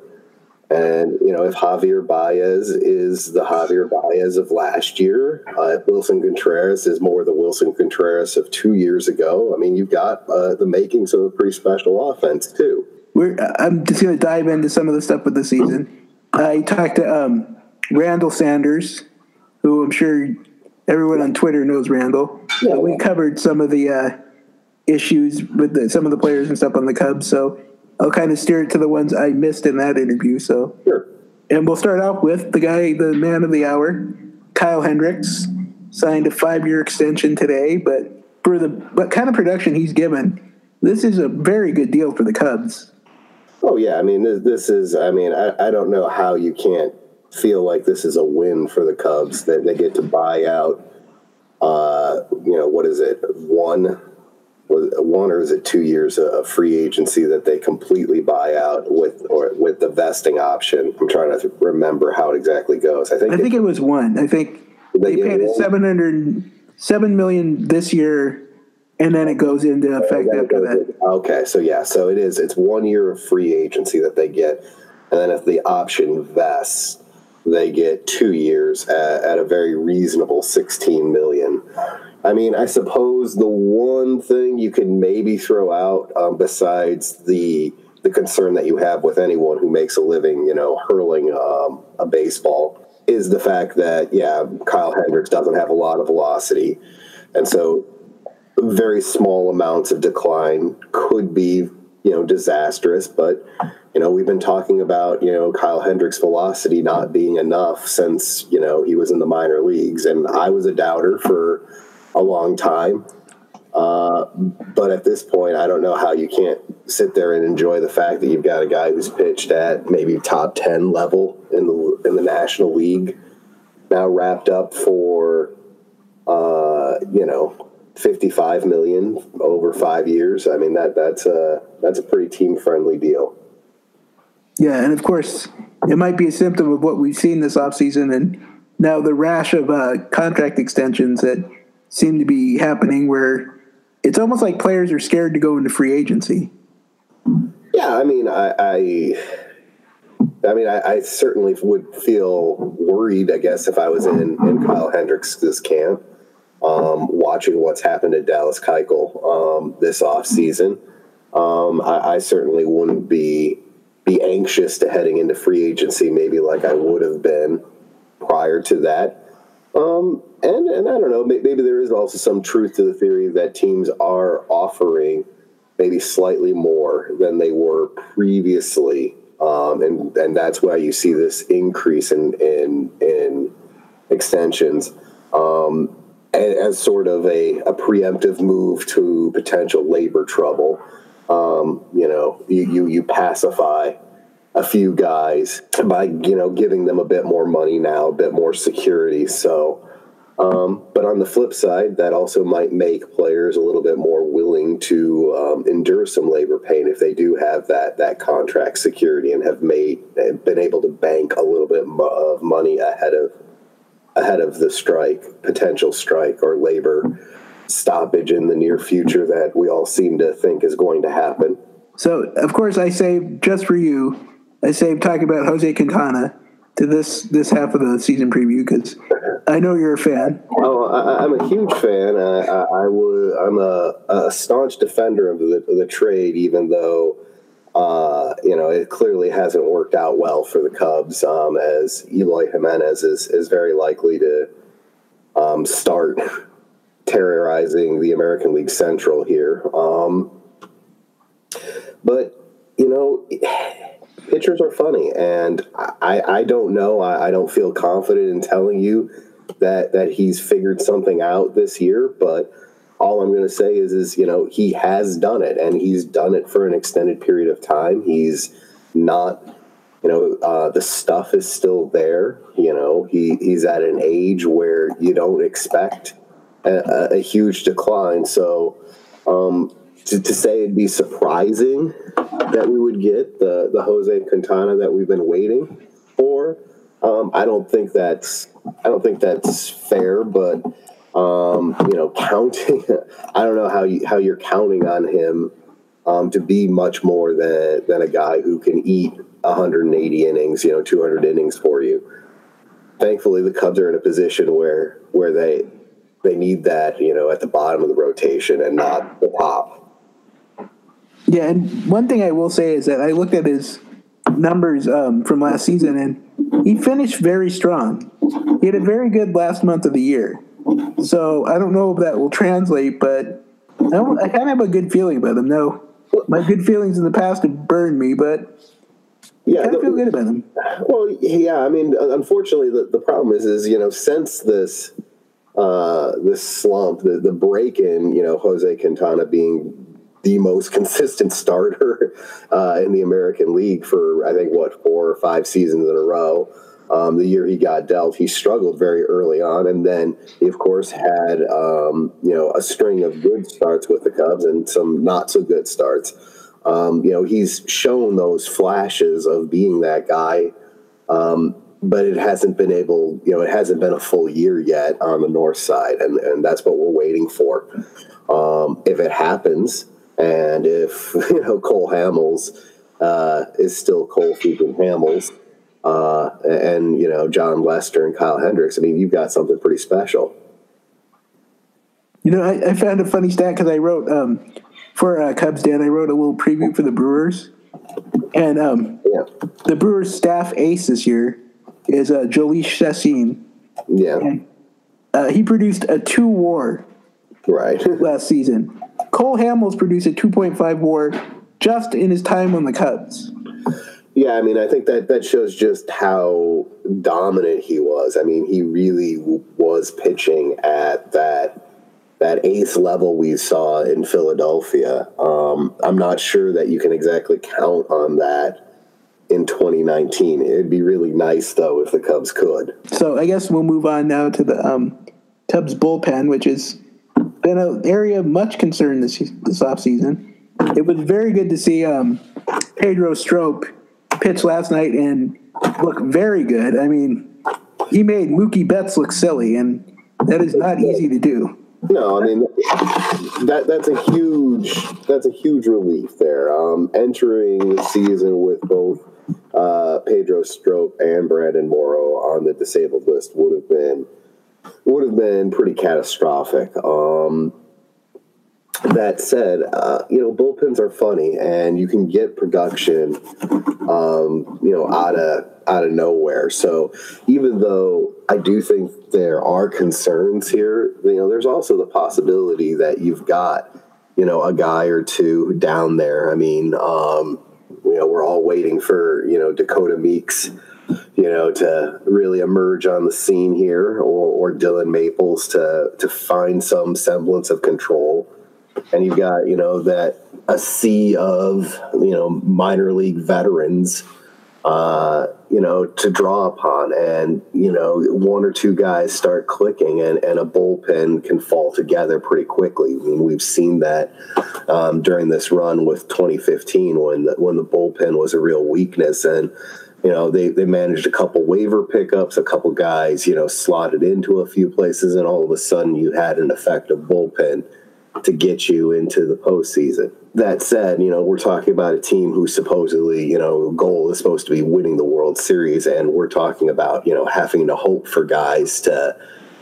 And you know, if Javier Baez is the Javier Baez of last year, uh, if Willson Contreras is more the Willson Contreras of two years ago, I mean, you've got uh, the makings of a pretty special offense too. We're, I'm just going to dive into some of the stuff with the season. I talked to um, Randall Sanders, who I'm sure everyone on Twitter knows Randall. Yeah, we covered some of the uh, issues with the, some of the players and stuff on the Cubs, so I'll kind of steer it to the ones I missed in that interview. So, sure. And we'll start out with the guy, the man of the hour, Kyle Hendricks, signed a five-year extension today. But for the what kind of production he's given, this is a very good deal for the Cubs. Oh yeah, I mean this, this is. I mean I, I don't know how you can't feel like this is a win for the Cubs that they get to buy out. Uh, you know what is it? One one or is it two years of free agency that they completely buy out with or with the vesting option? I'm trying to remember how it exactly goes. I think I think it, it was one. I think they, they paid seven hundred seven million this year, and then it goes into effect after that. Okay, so yeah, so it is. It's one year of free agency that they get, and then if the option vests, they get two years at, at a very reasonable sixteen million. I mean, I suppose the one thing you can maybe throw out um, besides the the concern that you have with anyone who makes a living, you know, hurling um, a baseball, is the fact that yeah, Kyle Hendricks doesn't have a lot of velocity, and so very small amounts of decline could be you know disastrous. But you know, we've been talking about you know Kyle Hendricks' velocity not being enough since you know he was in the minor leagues, and I was a doubter for a long time. Uh, but at this point, I don't know how you can't sit there and enjoy the fact that you've got a guy who's pitched at maybe top ten level in the in the National League, now wrapped up for uh, you know fifty five million over five years. I mean that that's a that's a pretty team friendly deal. Yeah, and of course, it might be a symptom of what we've seen this offseason and now the rash of uh, contract extensions that seem to be happening where it's almost like players are scared to go into free agency. Yeah, I mean, I, I, I mean, I, I, certainly would feel worried. I guess if I was in in Kyle Hendricks' camp, um, watching what's happened at Dallas Keuchel um, this off season, um, I, I certainly wouldn't be be anxious to heading into free agency, maybe like I would have been prior to that. Um, and and I don't know, maybe there is also some truth to the theory that teams are offering maybe slightly more than they were previously, um, and and that's why you see this increase in in in extensions. Um, as sort of a, a preemptive move to potential labor trouble. Um, you know, you, you, you pacify a few guys by you know giving them a bit more money now, a bit more security. So, um, but on the flip side, that also might make players a little bit more willing to um, endure some labor pain if they do have that that contract security and have made been able to bank a little bit of money ahead of ahead of the strike, potential strike or labor stoppage in the near future that we all seem to think is going to happen. So, of course, I say just for you, I saved talking about Jose Quintana to this this half of the season preview because I know you're a fan. Oh, I, am a huge fan. I, I, I would. I'm a, a, staunch defender of the, the trade, even though uh, you know it clearly hasn't worked out well for the Cubs. Um, as Eloy Jimenez is is very likely to um, start terrorizing the American League Central here. Um, but you know, pitchers are funny, and I, I don't know. I, I don't feel confident in telling you that that he's figured something out this year, but all I'm going to say is, is you know, he has done it, and he's done it for an extended period of time. He's not, you know, uh, the stuff is still there. You know, he he's at an age where you don't expect a, a huge decline. So, um, to, to say it'd be surprising that we would get the the Jose Quintana that we've been waiting for, um, I don't think that's I don't think that's fair, but um, you know, <laughs> counting. I don't know how you how you're counting on him um, to be much more than than a guy who can eat 180 innings, you know, 200 innings for you. Thankfully, the Cubs are in a position where where they they need that, you know, at the bottom of the rotation and not the top. Yeah, and one thing I will say is that I looked at his numbers um, from last season, and he finished very strong. He had a very good last month of the year. So I don't know if that will translate, but I, I kind of have a good feeling about him. No, my good feelings in the past have burned me, but Yeah, I kind of feel good about him. Well, yeah. I mean, unfortunately, the, the problem is, is you know, since this uh, this slump, the the break in, you know, Jose Quintana being the most <laughs> consistent starter uh, in the American League for I think what four or five seasons in a row. Um, the year he got dealt, he struggled very early on, and then he, of course, had um, you know a string of good starts with the Cubs and some not so good starts. Um, you know, he's shown those flashes of being that guy, um, but it hasn't been able, you know, it hasn't been a full year yet on the north side, and, and that's what we're waiting for. Um, if it happens, and if <laughs> you know Cole Hamels uh, is still Cole freaking Hamels, uh, and you know Jon Lester and Kyle Hendricks, I mean, you've got something pretty special. You know, I, I found a funny stat because I wrote um, for uh, Cubs Den. I wrote a little preview for the Brewers, and um, Yeah, the Brewers staff ace this year is uh, Jhoulys Chacin. yeah, Uh, he produced a two WAR right. <laughs> last season. Cole Hamels produced a 2.5 WAR just in his time on the Cubs. Yeah, I mean, I think that that shows just how dominant he was. I mean, he really w- was pitching at that that eighth level we saw in Philadelphia. Um, I'm not sure that you can exactly count on that in 2019. It'd be really nice though if the Cubs could. So I guess we'll move on now to the um, Cubs bullpen, which has been an area of much concern this this offseason. It was very good to see um, Pedro Strop pitch last night and look very good. I mean, he made Mookie Betts look silly, and that is not easy to do. No, I mean that that's a huge that's a huge relief there. Um, entering the season with both uh, Pedro Strop and Brandon Morrow on the disabled list would have been would have been pretty catastrophic. Um, that said, uh, you know bullpens are funny, and you can get production, um, you know, out of out of nowhere. So even though I do think there are concerns here, you know, there's also the possibility that you've got, you know, a guy or two down there. I mean, um, you know, we're all waiting for you know Dakota Mekkes you know, to really emerge on the scene here, or, or Dillon Maples to to find some semblance of control. And you've got, you know, that a sea of, you know, minor league veterans, uh, you know, to draw upon. And, you know, one or two guys start clicking and, and a bullpen can fall together pretty quickly. I mean, we've seen that um, during this run with 2015 when the, when the bullpen was a real weakness. And, you know, they, they managed a couple waiver pickups, a couple guys, you know, slotted into a few places, and all of a sudden you had an effective bullpen to get you into the postseason. That said, you know, we're talking about a team who supposedly, you know, goal is supposed to be winning the World Series, and we're talking about, you know, having to hope for guys to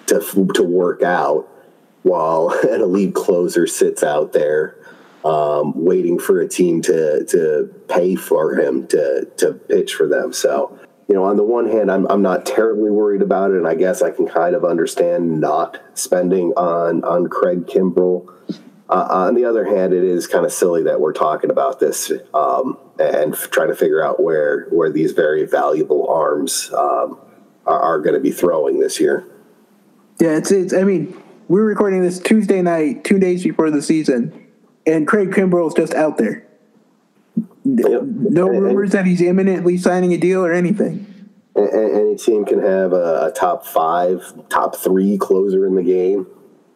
to to work out while <laughs> an elite closer sits out there um, waiting for a team to to pay for him to to pitch for them. So, you know, on the one hand, I'm I'm not terribly worried about it, and I guess I can kind of understand not spending on on Craig Kimbrel uh, on the other hand, it is kind of silly that we're talking about this um, and f- trying to figure out where where these very valuable arms um, are, are going to be throwing this year. Yeah, it's it's. I mean, we're recording this Tuesday night, two days before the season, and Craig Kimbrel's just out there. Yep. No and- rumors that he's imminently signing a deal or anything. Any team can have a, a top five, top three closer in the game,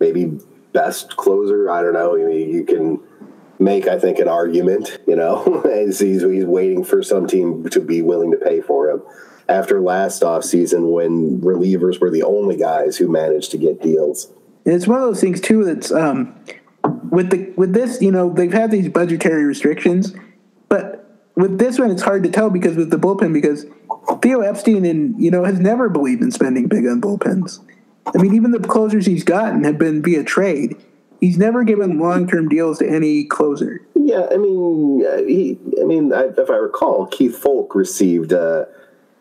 maybe best closer. I don't know. You can make, I think, an argument. You know, <laughs> as he's he's waiting for some team to be willing to pay for him. After last offseason, when relievers were the only guys who managed to get deals. And it's one of those things too that's um, with the with this, you know, they've had these budgetary restrictions, but with this one, it's hard to tell because with the bullpen, because Theo Epstein and you know has never believed in spending big on bullpens. I mean, even the closers he's gotten have been via trade. He's never given long term deals to any closer. Yeah, I mean, uh, he. I mean, I, if I recall, Keith Foulke received a,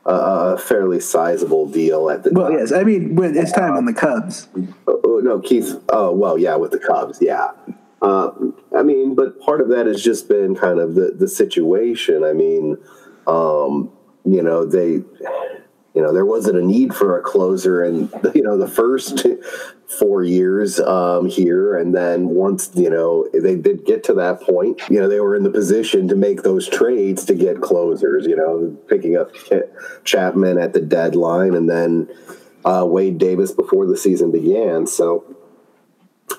a, fairly sizable deal at the. Well, yes, I mean, when it's time on the Cubs. No, Keith. Oh, well, yeah, with the Cubs, yeah. Uh, I mean, but part of that has just been kind of the the situation. I mean, um, you know, they, you know, there wasn't a need for a closer, and <laughs> you know, the first four years um, here, and then once you know they did get to that point, you know, they were in the position to make those trades to get closers. You know, picking up Chapman at the deadline, and then uh, Wade Davis before the season began. So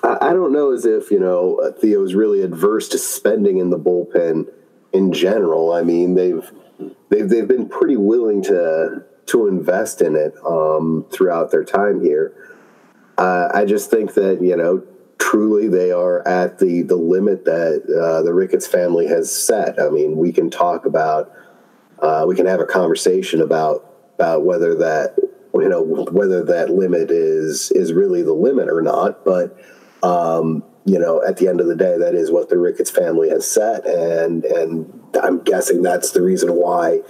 I, I don't know as if you know Theo is really adverse to spending in the bullpen in general. I mean, they've they've they've been pretty willing to to invest in it um, throughout their time here. Uh, I just think that you know truly they are at the the limit that uh, the Ricketts family has set. I mean, we can talk about uh, we can have a conversation about about whether that you know whether that limit is is really the limit or not, but um, you know, at the end of the day, that is what the Ricketts family has set, and and I'm guessing that's the reason why,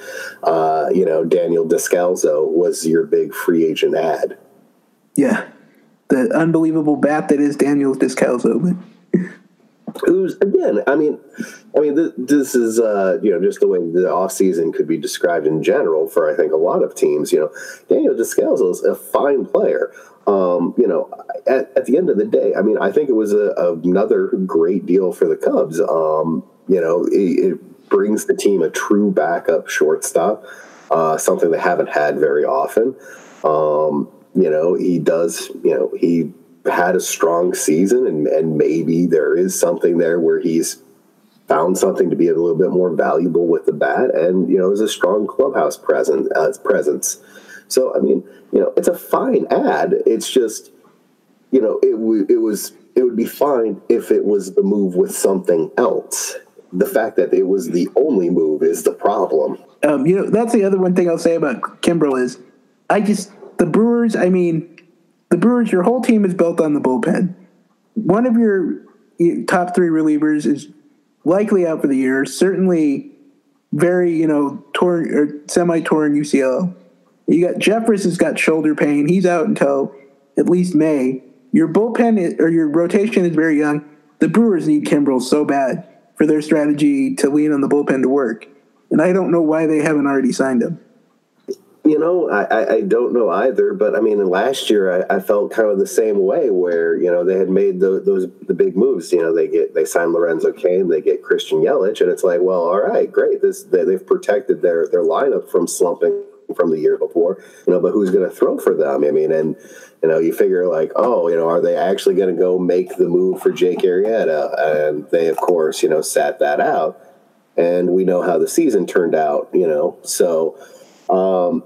uh, you know, Daniel Descalso was your big free agent ad. Yeah, the unbelievable bat that is Daniel Descalso. Who's again? I mean, I mean, th- this is uh, you know just the way the offseason could be described in general for I think a lot of teams. You know, Daniel Descalso is a fine player. Um, you know, at, at the end of the day, I mean, I think it was a, another great deal for the Cubs. Um, you know, it, it brings the team a true backup shortstop, uh, something they haven't had very often. Um, you know, he does. You know, he had a strong season, and and maybe there is something there where he's found something to be a little bit more valuable with the bat, and you know, is a strong clubhouse presence. Uh, presence. So, I mean, you know, it's a fine ad. It's just, you know, it w- it was it would be fine if it was the move with something else. The fact that it was the only move is the problem. um, you know, that's the other one thing I'll say about Kimbrel is, I just the Brewers. I mean, the Brewers. Your whole team is built on the bullpen. One of your top three relievers is likely out for the year. Certainly, very you know torn or semi torn UCL. You got Jeffress has got shoulder pain. He's out until at least May. Your bullpen is, or your rotation is very young. The Brewers need Kimbrel so bad for their strategy to lean on the bullpen to work, and I don't know why they haven't already signed him. You know, I, I, don't know either, but I mean, last year I, I felt kind of the same way, where you know they had made the, those the big moves. You know, they get they sign Lorenzo Cain, they get Christian Yelich, and it's like, well, all right, great. This they, they've protected their their lineup from slumping from the year before. You know, but who's going to throw for them? I mean, and you know, you figure like, oh, you know, are they actually going to go make the move for Jake Arrieta? And they, of course, you know, sat that out, and we know how the season turned out. You know, so. Um,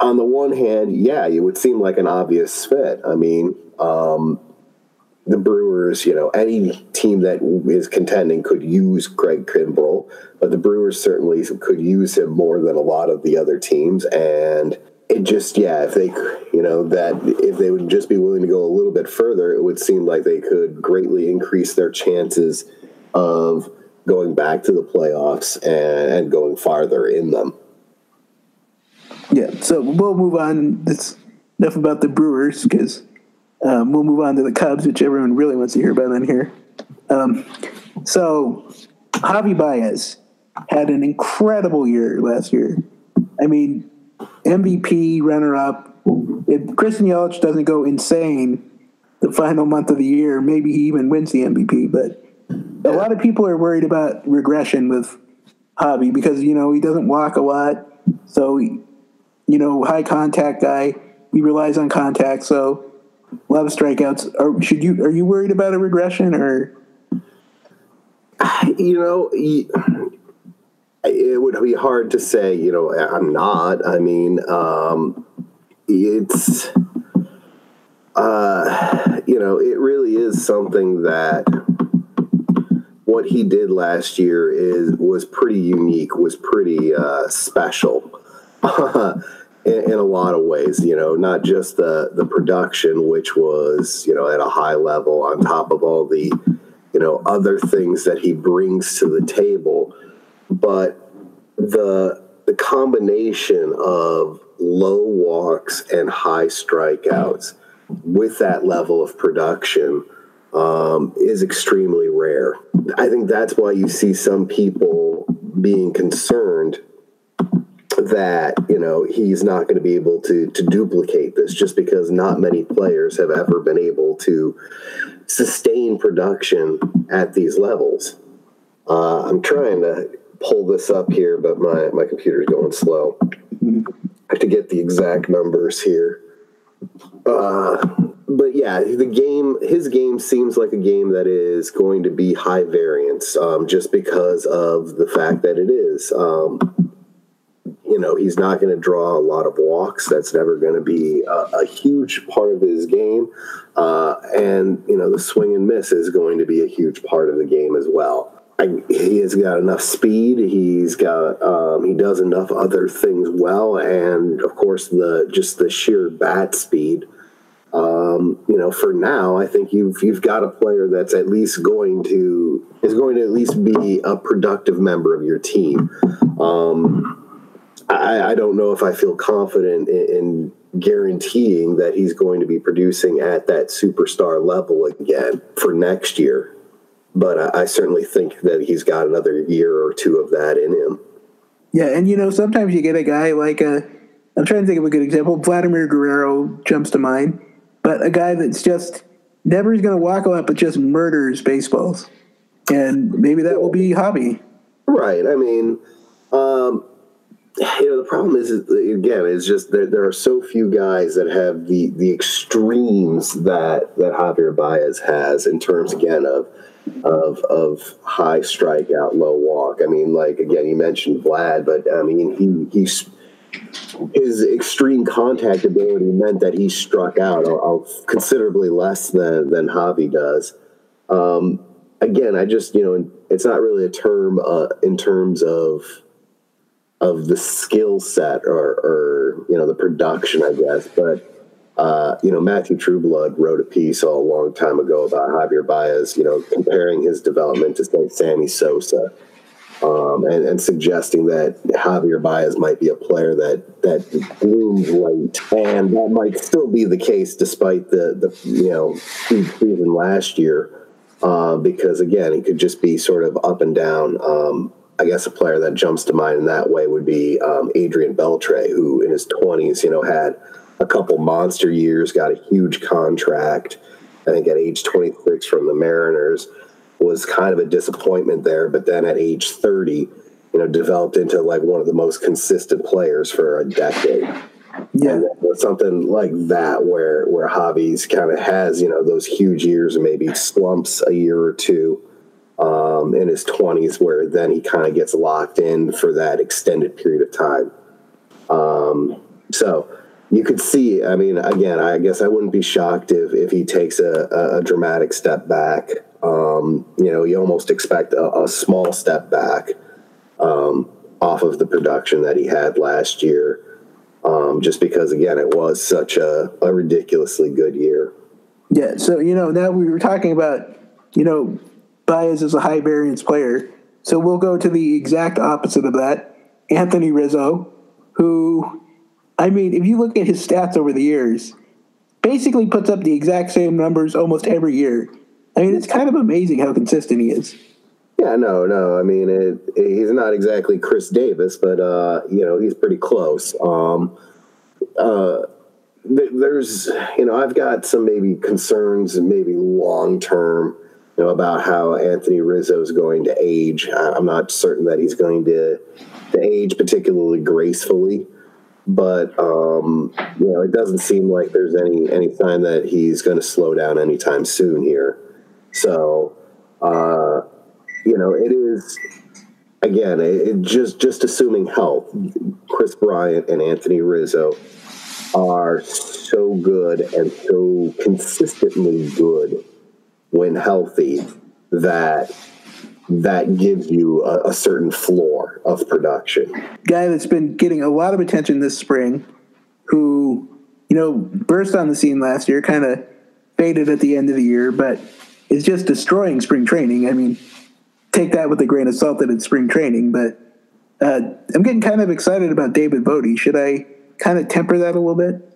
on the one hand, yeah, it would seem like an obvious fit. I mean, um, the Brewers, you know, any team that is contending could use Greg Kimbrel, but the Brewers certainly could use him more than a lot of the other teams. And it just, yeah, if they, you know, that if they would just be willing to go a little bit further, it would seem like they could greatly increase their chances of going back to the playoffs and, and going farther in them. Yeah, so we'll move on. That's enough about the Brewers because um, we'll move on to the Cubs, which everyone really wants to hear about on here. Um, so Javi Baez had an incredible year last year. I mean, MVP, runner up. If Christian Yelich doesn't go insane the final month of the year, maybe he even wins the MVP. But a lot of people are worried about regression with Javi because you know he doesn't walk a lot, so you know high contact guy. He relies on contact, so a lot of strikeouts. Are should you are you worried about a regression or? You know, it would be hard to say. You know, I'm not. I mean, um, it's. Uh, you know, it really is something that what he did last year is was pretty unique, was pretty uh, special <laughs> in, in, a lot of ways. You know, not just the the production, which was you know at a high level, on top of all the you know other things that he brings to the table, but the the combination of low walks and high strikeouts with that level of production um, is extremely rare. I think that's why you see some people being concerned that you know he's not going to be able to to duplicate this just because not many players have ever been able to sustain production at these levels. Uh, I'm trying to pull this up here, but my my computer's going slow. I have to get the exact numbers here. Uh, but yeah, the game, his game seems like a game that is going to be high variance, um, just because of the fact that it is. Um, you know, he's not going to draw a lot of walks. That's never going to be a, a, huge part of his game. Uh, and, you know, the swing and miss is going to be a huge part of the game as well. I, he has got enough speed. He's got um, he does enough other things well, and of course the just the sheer bat speed um, you know, for now, I think you've you've got a player that's at least going to is going to at least be a productive member of your team. Um, I, I, don't know if I feel confident in, in, guaranteeing that he's going to be producing at that superstar level again for next year, but I, I certainly think that he's got another year or two of that in him. Yeah, and you know, sometimes you get a guy like a. I'm trying to think of a good example. Vladimir Guerrero jumps to mind but a guy that's just never is going to walk a lot, but just murders baseballs. And maybe that will be Javi. Right. I mean, um, you know, the problem is, again, is just that there are so few guys that have the the extremes that that Javier Baez has in terms, again, of of of high strikeout, low walk. I mean, like again, you mentioned Vlad, but I mean, he he's his extreme contact ability meant that he struck out considerably less than than Javi does. Um, again, I just you know it's not really a term uh, in terms of of the skill set or, or you know the production, I guess, but. Uh, you know, Matthew Trueblood wrote a piece a long time ago about Javier Baez, you know, comparing his development to, say, Sammy Sosa um, and, and, suggesting that Javier Baez might be a player that that blooms late, and that might still be the case despite the the you know season last year, uh, because again, he could just be sort of up and down. Um, I guess a player that jumps to mind in that way would be um, Adrian Beltre, who in his twenties, you know, had a couple monster years, got a huge contract. I think at age 26 from the Mariners was kind of a disappointment there, but then at age 30, you know, developed into like one of the most consistent players for a decade. Yeah, something like that, where where Javi's kind of has you know those huge years and maybe slumps a year or two um, in his twenties, where then he kind of gets locked in for that extended period of time. Um, so you could see. I mean, again, I guess I wouldn't be shocked if if he takes a, a dramatic step back um, you know, you almost expect a, a small step back um, off of the production that he had last year, um, just because, again, it was such a, a ridiculously good year. Yeah. So, you know, now we were talking about, you know, Baez is a high variance player. So we'll go to the exact opposite of that. Anthony Rizzo, who, I mean, if you look at his stats over the years, basically puts up the exact same numbers almost every year I mean, it's kind of amazing how consistent he is. Yeah, no, no. I mean, it, it, he's not exactly Chris Davis, but uh, you know, he's pretty close. Um, uh, th- there's, you know, I've got some maybe concerns, and maybe long term, know, about how Anthony Rizzo is going to age. I'm not certain that he's going to, to age particularly gracefully, but um, you know, it doesn't seem like there's any any sign that he's going to slow down anytime soon here. So. Uh, you know, it is again, it, it just just assuming health. Kris Bryant and Anthony Rizzo are so good and so consistently good when healthy that that gives you a, a certain floor of production. Guy that's been getting a lot of attention this spring, who you know burst on the scene last year, kind of faded at the end of the year, but is just destroying spring training. I mean take that with a grain of salt that it's spring training, but uh, I'm getting kind of excited about David Bote. Should I kind of temper that a little bit?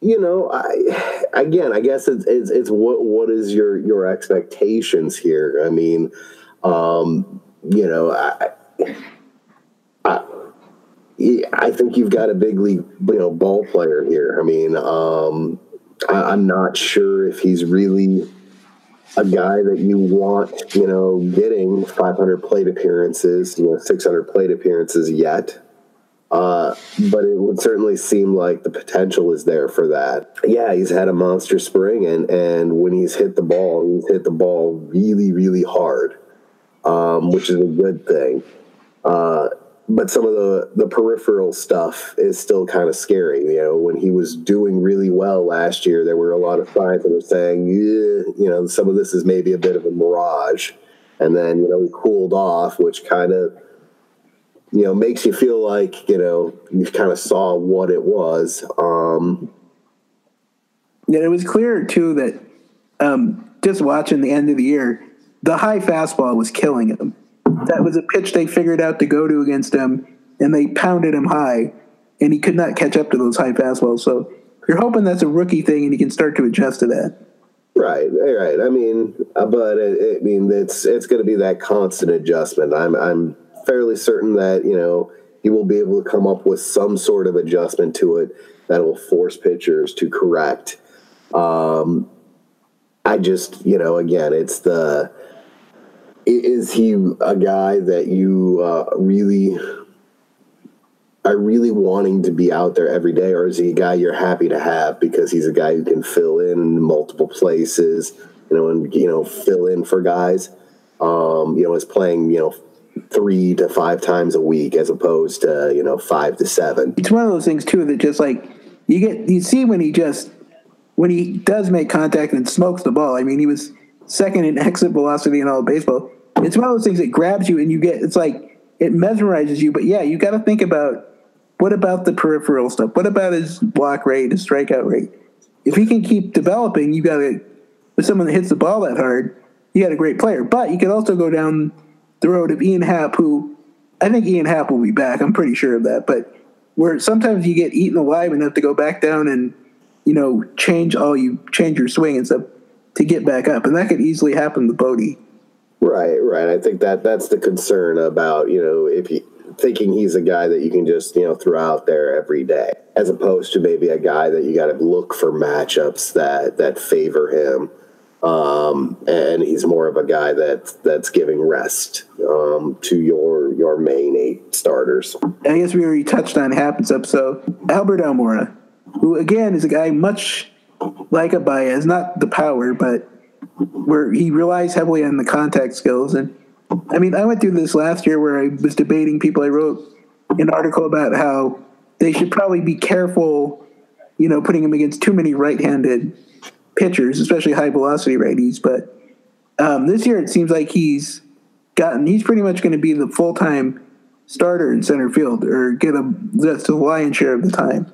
You know, I again, I guess it's it's, it's what what is your your expectations here? I mean, um, you know, I, I I think you've got a big league, you know, ball player here. I mean, um, I, I'm not sure if he's really a guy that you want, you know, getting 500 plate appearances, you know, 600 plate appearances yet. Uh, but it would certainly seem like the potential is there for that. Yeah, he's had a monster spring, and and when he's hit the ball, he's hit the ball really, really hard, um, which is a good thing. Uh, but some of the the peripheral stuff is still kind of scary. You know, when he was doing really well last year, there were a lot of signs that were saying, yeah, you know, some of this is maybe a bit of a mirage. And then you know he cooled off, which kind of you know makes you feel like you know you kind of saw what it was. Um, yeah, it was clear too that um, just watching the end of the year, the high fastball was killing him that was a pitch they figured out to go to against him, and they pounded him high, and he could not catch up to those high fastballs. So you're hoping that's a rookie thing, and he can start to adjust to that. Right, right. I mean, uh, but it, I mean, it's it's going to be that constant adjustment. I'm I'm fairly certain that you know he will be able to come up with some sort of adjustment to it that will force pitchers to correct. Um, I just, you know, again, it's the is he a guy that you uh, really are really wanting to be out there every day, or is he a guy you're happy to have because he's a guy who can fill in multiple places, you know, and you know fill in for guys, um, you know, is playing you know three to five times a week as opposed to you know five to seven. It's one of those things too that just like you get you see when he just when he does make contact and smokes the ball. I mean, he was second in <laughs> exit velocity in all baseball it's one of those things that grabs you and you get it's like it mesmerizes you but yeah you got to think about what about the peripheral stuff what about his block rate his strikeout rate if he can keep developing you got to with someone that hits the ball that hard you got a great player but you could also go down the road of ian happ who i think ian happ will be back i'm pretty sure of that but where sometimes you get eaten alive and have to go back down and you know change all you change your swing and stuff to get back up and that could easily happen with bote Right, right. I think that that's the concern about you know if you thinking he's a guy that you can just you know throw out there every day, as opposed to maybe a guy that you got to look for matchups that that favor him. Um, and he's more of a guy that that's giving rest um, to your your main eight starters. I guess we already touched on happens up. So Albert Almora, who again is a guy much like a Baez, not the power, but where he relies heavily on the contact skills. And I mean, I went through this last year where I was debating people. I wrote an article about how they should probably be careful, you know, putting him against too many right-handed pitchers, especially high velocity righties. But um, this year, it seems like he's gotten. He's pretty much going to be the full time starter in center field, or get a that's the lion's share of the time.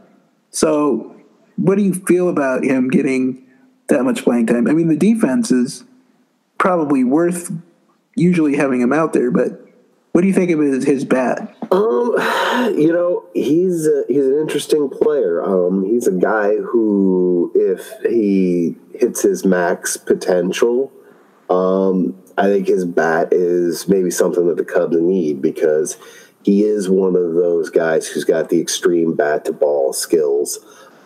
So, what do you feel about him getting? that much playing time. I mean, the defense is probably worth usually having him out there, but What do you think of his, his bat? Um, you know, he's a, he's an interesting player. Um, he's a guy who, if he hits his max potential, um, I think his bat is maybe something that the Cubs need because he is one of those guys who's got the extreme bat to ball skills.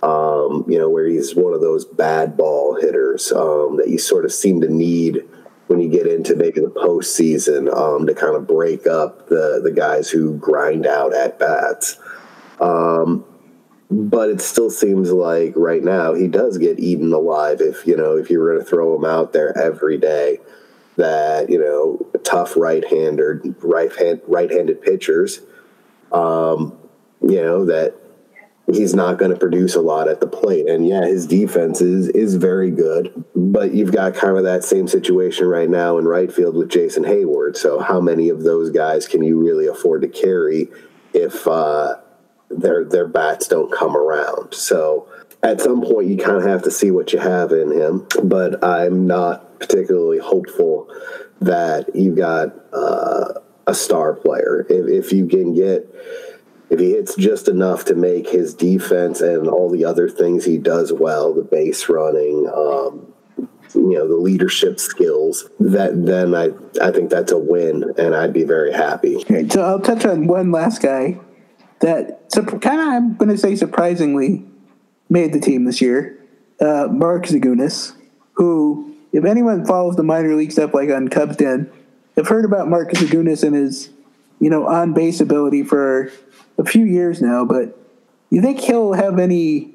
Um, you know, where he's one of those bad ball hitters um, that you sort of seem to need when you get into maybe the postseason um, to kind of break up the the guys who grind out at bats. Um, but it still seems like right now he does get eaten alive if you know if you were going to throw him out there every day that you know tough right-handed right hand right-handed pitchers um, you know that he's not going to produce a lot at the plate. And yeah, his defense is is very good, but you've got kind of that same situation right now in right field with Jason Heyward. So how many of those guys can you really afford to carry if uh, their their bats don't come around? So at some point you kind of have to see what you have in him, but I'm not particularly hopeful that you've got uh, a star player. If, if you can get if he hits just enough to make his defense and all the other things he does well, the base running, um, you know, the leadership skills, that then I I think that's a win, and I'd be very happy. Okay, so I'll touch on one last guy that kind of I'm going to say surprisingly made the team this year, uh, Mark Zagunis, who if anyone follows the minor league stuff like on Cubs Den, have heard about Mark Zagunis and his you know on base ability for a few years now, but you think he'll have any?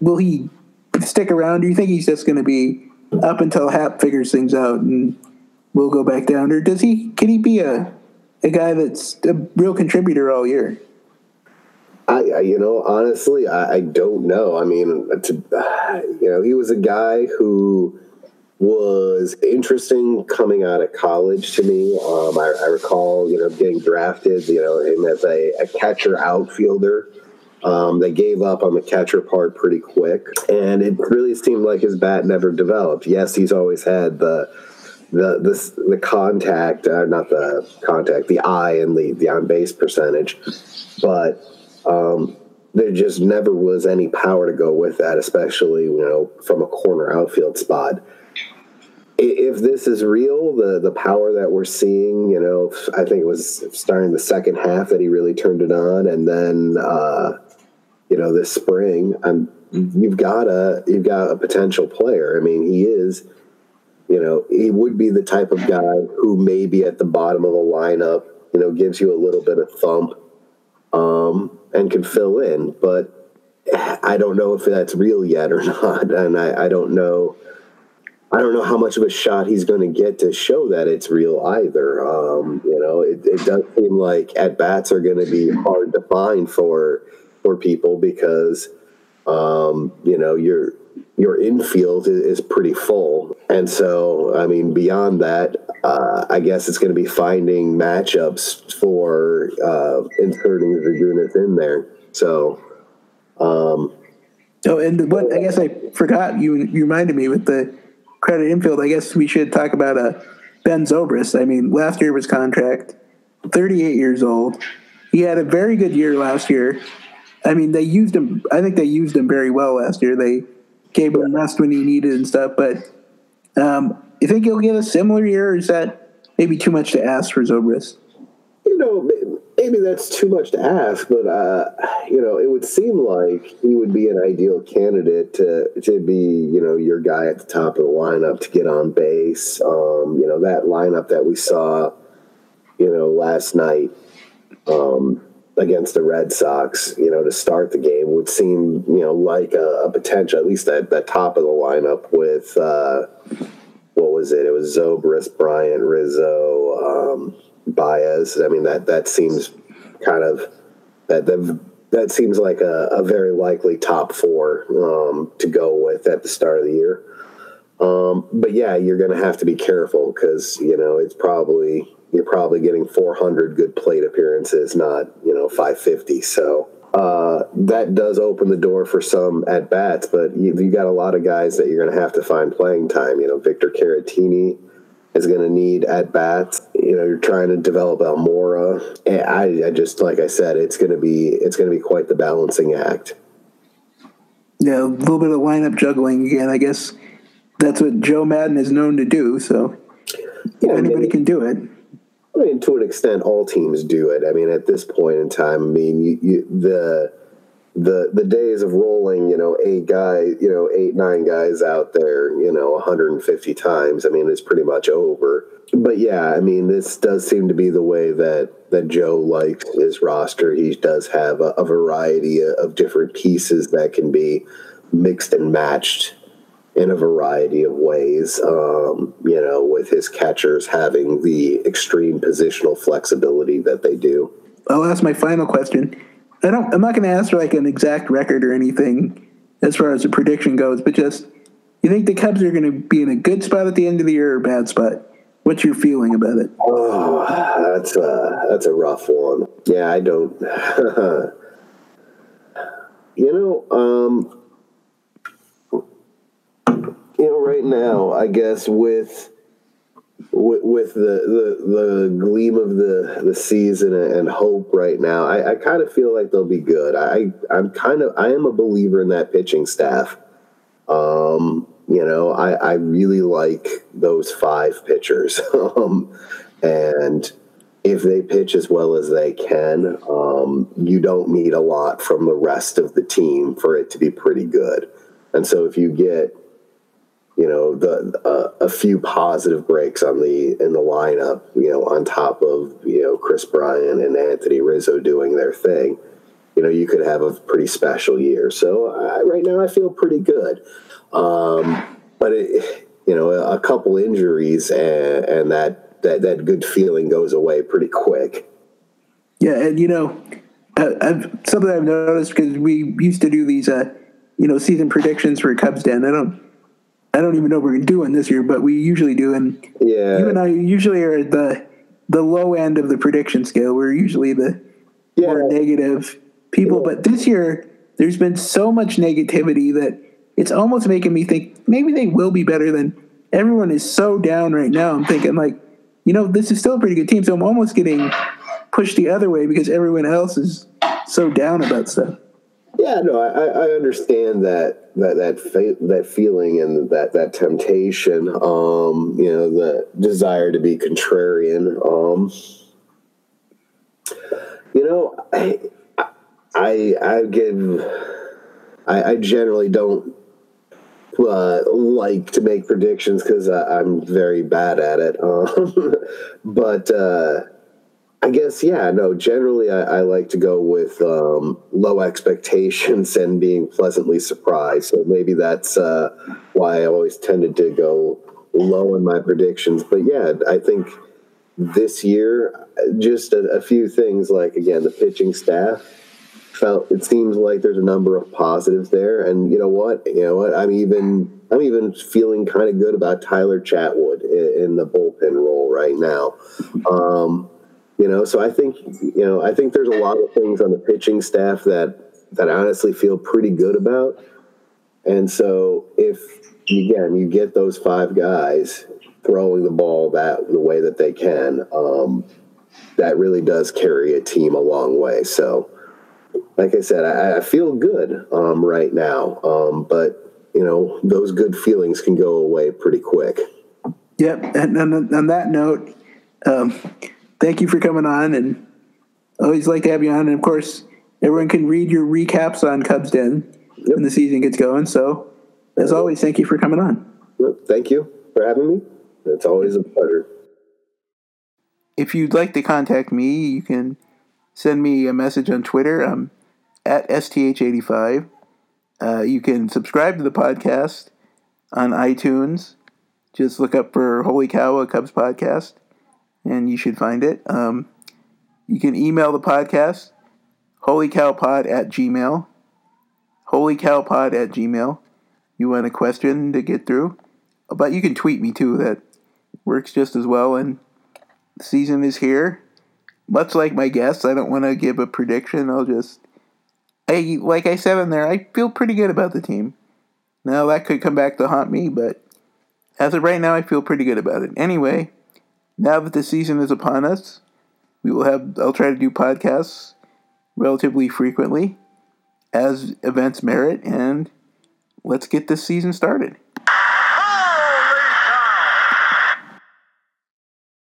Will he stick around? Do you think he's just going to be up until Happ figures things out and we'll go back down, or does he? Can he be a a guy that's a real contributor all year? I, I you know, honestly, I, I, don't know. I mean, to, you know, he was a guy who was interesting coming out of college to me. Um, I, I, recall, you know, getting drafted, you know, him as a, a catcher outfielder. Um, they gave up on the catcher part pretty quick, and it really seemed like his bat never developed. Yes, he's always had the the the, the contact, uh, not the contact, the eye and the the on base percentage, but um, there just never was any power to go with that, especially you know from a corner outfield spot if this is real, the the power that we're seeing, you know, I think it was starting the second half that he really turned it on, and then uh, you know this spring, I'm you've got a you've got a potential player. I mean, he is, you know, he would be the type of guy who may be at the bottom of a lineup, you know, gives you a little bit of thump, um, and can fill in, but I don't know if that's real yet or <laughs> not, and I, I don't know I don't know how much of a shot he's going to get to show that it's real either. Um, you know, it, it does seem like at bats are going to be hard to find for for people because um, you know your your infield is, pretty full, and so I mean beyond that, uh, I guess it's going to be finding matchups for uh, inserting Zagunis in there. So. Um, oh, and what I guess I forgot you, you reminded me with the credit infield, I guess we should talk about uh, Ben Zobrist. I mean, last year was contract, 38 years old. He had a very good year last year. I mean, they used him. I think they used him very well last year. They gave him rest when he needed and stuff. But um, you think he'll get a similar year, or is that maybe too much to ask for Zobrist? Maybe that's too much to ask, but uh, you know, it would seem like he would be an ideal candidate to to be, you know, your guy at the top of the lineup to get on base. Um, you know, that lineup that we saw, you know, last night um, against the Red Sox, you know, to start the game would seem, you know, like a, a potential, at least at the top of the lineup with. Uh, what was it? It was Zobrist, Bryant, Rizzo, um, Baez. I mean that that seems kind of that that, that seems like a, a very likely top four um, to go with at the start of the year. Um, but yeah, you're going to have to be careful because you know it's probably you're probably getting 400 good plate appearances, not you know 550. So uh, that does open the door for some at bats, but you, you got a lot of guys that you're going to have to find playing time. You know, Victor Caratini is going to need at bats. You know, you're trying to develop Almora. And I, I just like I said, it's going to be it's going to be quite the balancing act. Yeah, a little bit of lineup juggling again. I guess that's what Joe Maddon is known to do. So Yeah, anybody mean- can do it. I mean, to an extent, all teams do it. I mean, at this point in time, I mean, you, you, the the the days of rolling, you know, eight guys, you know, eight nine guys out there, you know, 150 times. I mean, it's pretty much over. But yeah, I mean, this does seem to be the way that that Joe likes his roster. He does have a, a variety of different pieces that can be mixed and matched in a variety of ways. Um, you know, with his catchers having the extreme positional flexibility that they do. I'll ask my final question. I don't. I'm not going to ask for like an exact record or anything as far as the prediction goes, but just you think the Cubs are going to be in a good spot at the end of the year or a bad spot? What's your feeling about it? Oh, that's a that's a rough one. Yeah, I don't. <laughs> you know, um, you know, right now, I guess with with, with the, the the gleam of the the season and hope right now, I, I kind of feel like they'll be good. I I'm kind of I am a believer in that pitching staff. Um, you know, I, I really like those five pitchers. <laughs> um, and if they pitch as well as they can, um, you don't need a lot from the rest of the team for it to be pretty good. And so if you get, you know, the uh, a few positive breaks on the in the lineup, you know, on top of you know Kris Bryant and Anthony Rizzo doing their thing, you know, you could have a pretty special year. So uh, right now, I feel pretty good. Um, but it, you know, a couple injuries and, and that, that that good feeling goes away pretty quick. Yeah, and you know, I've something I've noticed because we used to do these, uh, you know, season predictions for Cubs Den. I don't, I don't even know what we're doing this year, but we usually do, and Yeah, you and I usually are at the the low end of the prediction scale. We're usually the yeah, more negative people, but this year there's been so much negativity that it's almost making me think maybe they will be better than everyone is so down right now. I'm thinking like, you know, this is still a pretty good team, so I'm almost getting pushed the other way because everyone else is so down about stuff. Yeah. No, I, I understand that that that fa- that feeling and that that temptation. Um, you know, the desire to be contrarian. Um, you know, I I I give I, I generally don't uh, like to make predictions because I'm very bad at it. Um, <laughs> but uh, I guess yeah, no. Generally, I, I like to go with um, low expectations and being pleasantly surprised. So maybe that's uh, why I always tended to go low in my predictions. But yeah, I think this year, just a, a few things like again the pitching staff felt it seems like there's a number of positives there and you know what you know what i'm even i'm even feeling kind of good about tyler chatwood in, in the bullpen role right now um you know so i think you know i think there's a lot of things on the pitching staff that that I honestly feel pretty good about and so if again you get those five guys throwing the ball that the way that they can um that really does carry a team a long way so like I said, I, I feel good um, right now, um, but you know those good feelings can go away pretty quick. Yep. And, and on that note, um, thank you for coming on, and always like to have you on. And of course, everyone can read your recaps on Cubs Den when the season gets going. So, as always, thank you for coming on. Thank you for having me. It's always a pleasure. If you'd like to contact me, you can send me a message on Twitter. I'm at STH85. Uh, you can subscribe to the podcast on iTunes. Just look up for Holy Cow, a Cubs podcast, and you should find it. Um, you can email the podcast, holycowpod at gmail. Holycowpod at gmail. You want a question to get through? But you can tweet me too. That works just as well. And the season is here. Much like my guests, I don't want to give a prediction. I'll just, I like I said in there, I feel pretty good about the team. Now that could come back to haunt me, but as of right now, I feel pretty good about it. Anyway, now that the season is upon us, we will have. I'll try to do podcasts relatively frequently as events merit, and let's get this season started.